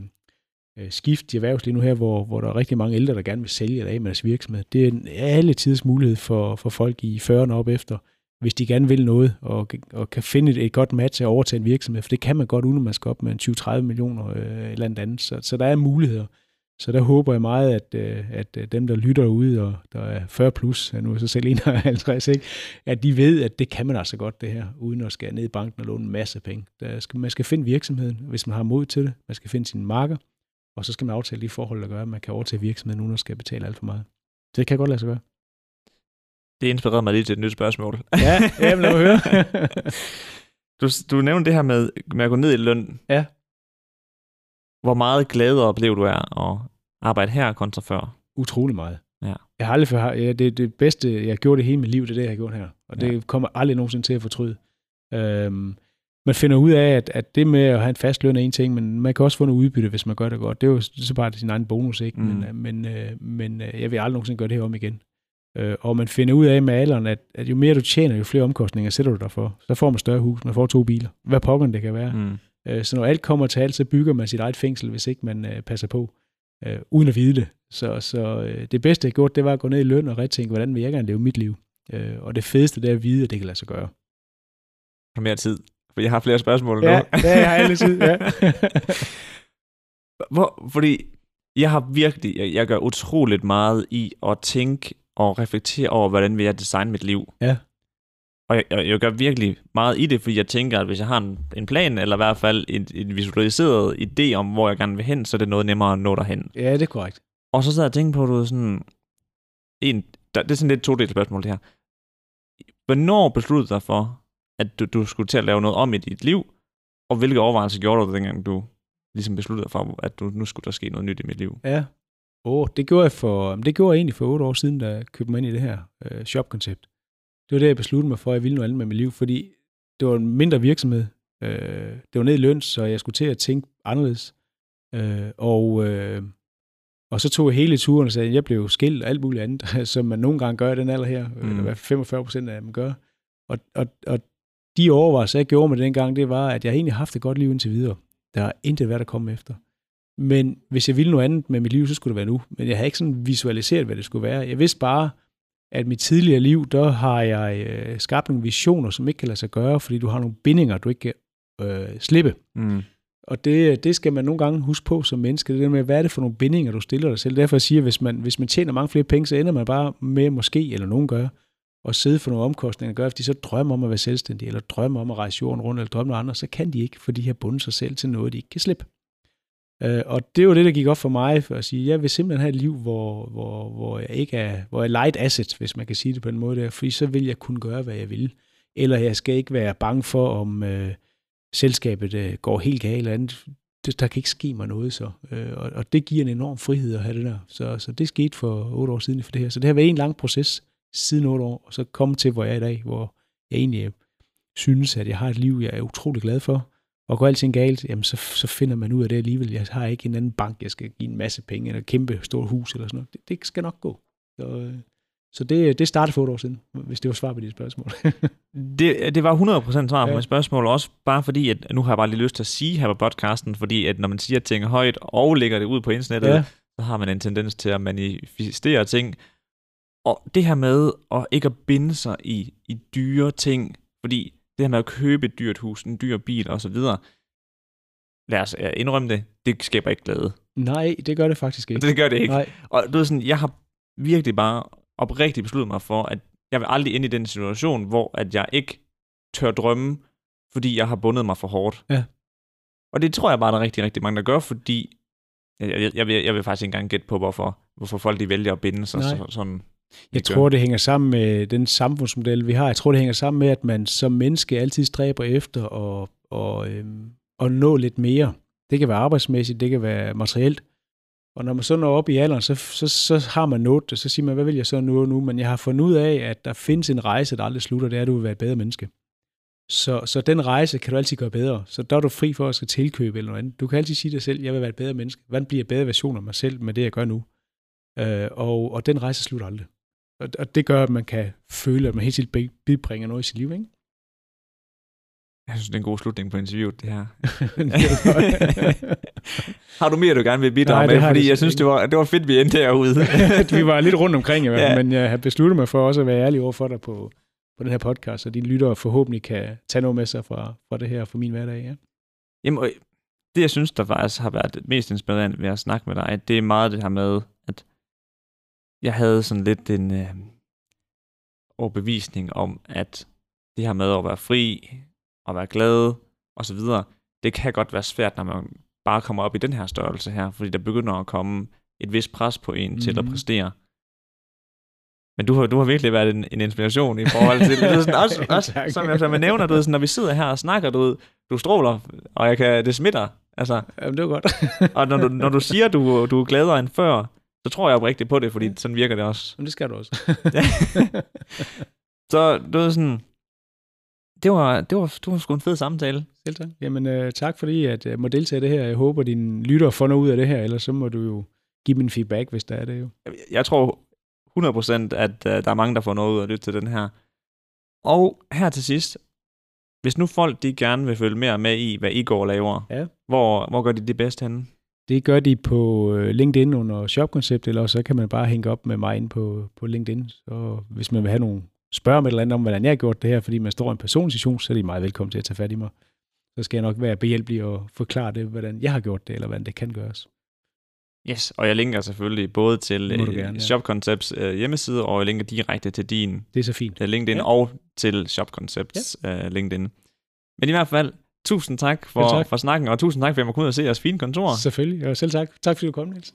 øh skift i erhvervslivet nu her, hvor, hvor der er rigtig mange ældre, der gerne vil sælge eller af med deres virksomhed. Det er en alle tids mulighed for, for folk i 40'erne op efter. hvis de gerne vil noget, og, og kan finde et, et godt match at overtage en virksomhed, for det kan man godt, uden at man skal op med en 20-30 millioner øh, eller andet. Så, så der er muligheder. Så der håber jeg meget, at, øh, at øh, dem, der lytter ude, og der er 40 plus, nu er så selv 51, ikke? at de ved, at det kan man altså godt det her, uden at skære ned i banken og låne en masse penge. Der skal, man skal finde virksomheden, hvis man har mod til det. Man skal finde sine marker, og så skal man aftale de forhold, der gør, at man kan overtage virksomheden, uden at skal betale alt for meget. Det kan godt lade sig gøre. Det inspirerede mig lige til et nyt spørgsmål. Ja, <laughs> jamen lad mig høre. <laughs> du, du nævnte det her med, med at gå ned i løn. Ja. Hvor meget glæde oplever du er at arbejde her kontra før? Utrolig meget. Ja. Jeg har aldrig for, ja, det, det bedste, jeg gjort i hele mit liv, det er det, jeg har gjort her. Og det ja. kommer aldrig nogensinde til at fortryde. Øhm, man finder ud af, at, at det med at have en fast løn er en ting, men man kan også få noget udbytte, hvis man gør det godt. Det er jo så bare sin egen bonus, ikke? Mm. Men, øh, men, øh, men øh, jeg vil aldrig nogensinde gøre det her om igen. Øh, og man finder ud af med alderen, at, at jo mere du tjener, jo flere omkostninger sætter du dig for. Så får man større hus, man får to biler. Hvad pokker det kan være. Mm. Øh, så når alt kommer til alt, så bygger man sit eget fængsel, hvis ikke man øh, passer på, øh, uden at vide det. Så, så øh, det bedste, jeg gjort, det var at gå ned i løn og retænke, hvordan vil jeg gerne leve mit liv. Øh, og det fedeste, det er at vide, at det kan lade sig gøre. Har mere tid, for jeg har flere spørgsmål ja, nu. Ja, jeg har altid, ja. <laughs> Hvor, fordi jeg har virkelig, jeg, jeg gør utroligt meget i at tænke og reflektere over, hvordan vil jeg designe mit liv. Ja. Og jeg, jeg, jeg gør virkelig meget i det, fordi jeg tænker, at hvis jeg har en, en plan, eller i hvert fald en, en visualiseret idé om, hvor jeg gerne vil hen, så er det noget nemmere at nå derhen. Ja, det er korrekt. Og så sad jeg og tænkte på, at du sådan... En, der, det er sådan lidt to spørgsmål, det her. Hvornår besluttede du dig for, at du, du skulle til at lave noget om i dit liv, og hvilke overvejelser gjorde du, dengang du ligesom besluttede dig for, at du, nu skulle der ske noget nyt i mit liv? Ja, oh, det, gjorde jeg for, det gjorde jeg egentlig for otte år siden, da jeg købte mig ind i det her øh, shop-koncept. Det var det, jeg besluttede mig for, at jeg ville noget andet med mit liv, fordi det var en mindre virksomhed. Øh, det var ned i løn, så jeg skulle til at tænke anderledes. Øh, og, øh, og så tog jeg hele turen og sagde, at jeg blev skilt og alt muligt andet, <laughs> som man nogle gange gør i den alder her, mm. eller hvad 45 procent af dem gør. Og, og, og de overvejelser, jeg gjorde med dengang, det var, at jeg egentlig har haft et godt liv indtil videre. Der er intet hvad der kommer efter. Men hvis jeg ville noget andet med mit liv, så skulle det være nu. Men jeg har ikke sådan visualiseret, hvad det skulle være. Jeg vidste bare, at mit tidligere liv, der har jeg øh, skabt nogle visioner, som ikke kan lade sig gøre, fordi du har nogle bindinger, du ikke kan øh, slippe. Mm. Og det, det skal man nogle gange huske på som menneske, det der med, hvad er det for nogle bindinger, du stiller dig selv. Derfor siger jeg, hvis man, hvis man tjener mange flere penge, så ender man bare med måske, eller nogen gør, at sidde for nogle omkostninger, gør, fordi de så drømmer om at være selvstændige, eller drømmer om at rejse jorden rundt, eller drømmer om andre, så kan de ikke, for de har bundet sig selv til noget, de ikke kan slippe. Øh, og det var det, der gik op for mig, for at sige, jeg vil simpelthen have et liv, hvor, hvor, hvor jeg ikke er, hvor jeg er light asset, hvis man kan sige det på en måde der, fordi så vil jeg kunne gøre, hvad jeg vil. Eller jeg skal ikke være bange for, om øh, selskabet øh, går helt galt eller andet. Det, der kan ikke ske mig noget så. Øh, og, og det giver en enorm frihed at have det der. Så, så det skete for otte år siden for det her. Så det har været en lang proces siden otte år, og så komme til, hvor jeg er i dag, hvor jeg egentlig øh, synes, at jeg har et liv, jeg er utrolig glad for, og går alting galt, jamen så, så finder man ud af det alligevel. Jeg har ikke en anden bank, jeg skal give en masse penge, eller et kæmpe stort hus, eller sådan noget. Det, det skal nok gå. Så, øh, så det, det startede for et år siden, hvis det var svar på dit spørgsmål. <laughs> det, det var 100% svar på ja. mit spørgsmål, også bare fordi, at nu har jeg bare lige lyst til at sige her på podcasten, fordi at når man siger ting højt og lægger det ud på internettet, ja. så har man en tendens til at manifestere ting. Og det her med at ikke at binde sig i, i dyre ting, fordi det her med at købe et dyrt hus, en dyr bil osv., lad os indrømme det, det skaber ikke glæde. Nej, det gør det faktisk ikke. Det gør det ikke. Nej. Og du ved sådan, jeg har virkelig bare oprigtigt besluttet mig for, at jeg vil aldrig ind i den situation, hvor at jeg ikke tør drømme, fordi jeg har bundet mig for hårdt. Ja. Og det tror jeg bare, der er rigtig, rigtig mange, der gør, fordi jeg, jeg, jeg, vil, jeg vil faktisk ikke engang gætte på, hvorfor, hvorfor folk de vælger at binde sig så, sådan. Jeg tror, det hænger sammen med den samfundsmodel, vi har. Jeg tror, det hænger sammen med, at man som menneske altid stræber efter at, og, øhm, at nå lidt mere. Det kan være arbejdsmæssigt, det kan være materielt. Og når man så når op i alderen, så, så, så har man nået det, så siger man, hvad vil jeg så nå nu? Men jeg har fundet ud af, at der findes en rejse, der aldrig slutter, det er, at du vil være et bedre menneske. Så, så den rejse kan du altid gøre bedre. Så der er du fri for at skal tilkøbe eller noget andet. Du kan altid sige dig selv, jeg vil være et bedre menneske. Hvordan bliver jeg bedre version af mig selv med det, jeg gør nu? Øh, og, og den rejse slutter aldrig. Og, og det gør, at man kan føle, at man helt tiden bibringer noget i sit liv, ikke? Jeg synes, det er en god slutning på interviewet, det her. <laughs> har du mere, du gerne vil bidrage Nej, med? Fordi jeg synes, det var, det var fedt, vi endte herude. <laughs> vi var lidt rundt omkring, ja. men jeg har besluttet mig for også at være ærlig over for dig på, på den her podcast, så dine lyttere forhåbentlig kan tage noget med sig fra, fra det her for min hverdag. Ja. Jamen, og det jeg synes, der faktisk har været mest inspirerende ved at snakke med dig, det er meget det her med, jeg havde sådan lidt en øh, overbevisning om, at det her med at være fri, og være glad, og så videre, det kan godt være svært, når man bare kommer op i den her størrelse her, fordi der begynder at komme et vis pres på en mm-hmm. til at Mhm. præstere. Men du har, du har virkelig været en, en inspiration i forhold til det. er sådan, også, <laughs> også, Tak. som jeg, som jeg nævner, du ved, sådan, når vi sidder her og snakker, du, ved, du stråler, og jeg kan, det smitter. Altså, Jamen, det var godt. og når du, når du <laughs> siger, du, du er gladere end før, så tror jeg oprigtigt på det, fordi sådan virker det også. Jamen, det skal du også. Så du ved sådan, det var, det var, det var sgu en fed samtale. Selv tak. Jamen, øh, tak fordi at jeg må deltage i det her. Jeg håber, dine lyttere får noget ud af det her, ellers så må du jo give min feedback, hvis der er det jo. Jeg- Jeg tror 100% at uh, der er mange, der får noget ud af lytte til den her. Og her til sidst, hvis nu folk de gerne vil følge mere med i, hvad I går laver, Ja. hvor, hvor gør de det bedst henne? Det gør de på øh, LinkedIn under Shopkoncept, eller så kan man bare hænge op med mig ind på, på LinkedIn. Så hvis man vil have nogle spørg om et eller andet om, hvordan jeg har gjort det her, fordi man står i en personsituation, så er de meget velkommen til at tage fat i mig. Så skal jeg nok være behjælpelig og forklare det, hvordan jeg har gjort det, eller hvordan det kan gøres. Yes, og jeg linker selvfølgelig både til gerne, ja. Shop Concepts uh, hjemmeside, og jeg linker direkte til din Det er så fint. LinkedIn, Ja. og til Shop Concepts ja. LinkedIn. Men i hvert fald, tusind tak for, tak. for snakken, og tusind tak, for at jeg må komme ud og se jeres fine kontor. Selvfølgelig, og selv tak. Tak fordi du kom, Niels.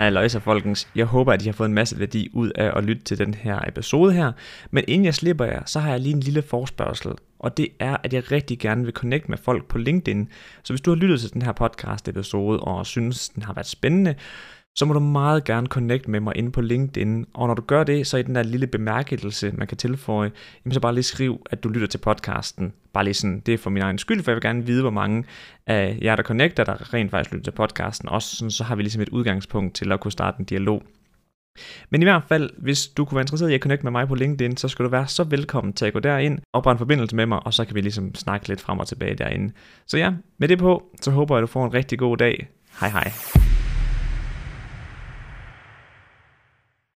Halløjsa folkens, jeg håber, at I har fået en masse værdi ud af at lytte til den her episode her. Men inden jeg slipper jer, så har jeg lige en lille forspørgsel. Og det er, at jeg rigtig gerne vil connecte med folk på LinkedIn. Så hvis du har lyttet til den her podcast episode og synes, den har været spændende, så må du meget gerne connecte med mig inde på LinkedIn. Og når du gør det, så i den der lille bemærkelse, man kan tilføje, jamen så bare lige skriv, at du lytter til podcasten. Bare lige sådan, det er for min egen skyld, for jeg vil gerne vide, hvor mange af jer, der connecter, der rent faktisk lytter til podcasten. Også sådan, så har vi ligesom et udgangspunkt til at kunne starte en dialog. Men i hvert fald, hvis du kunne være interesseret i at connecte med mig på LinkedIn, så skal du være så velkommen til at gå derind, oprette en forbindelse med mig, og så kan vi ligesom snakke lidt frem og tilbage derinde. Så ja, med det på, så håber jeg, at du får en rigtig god dag. Hej hej.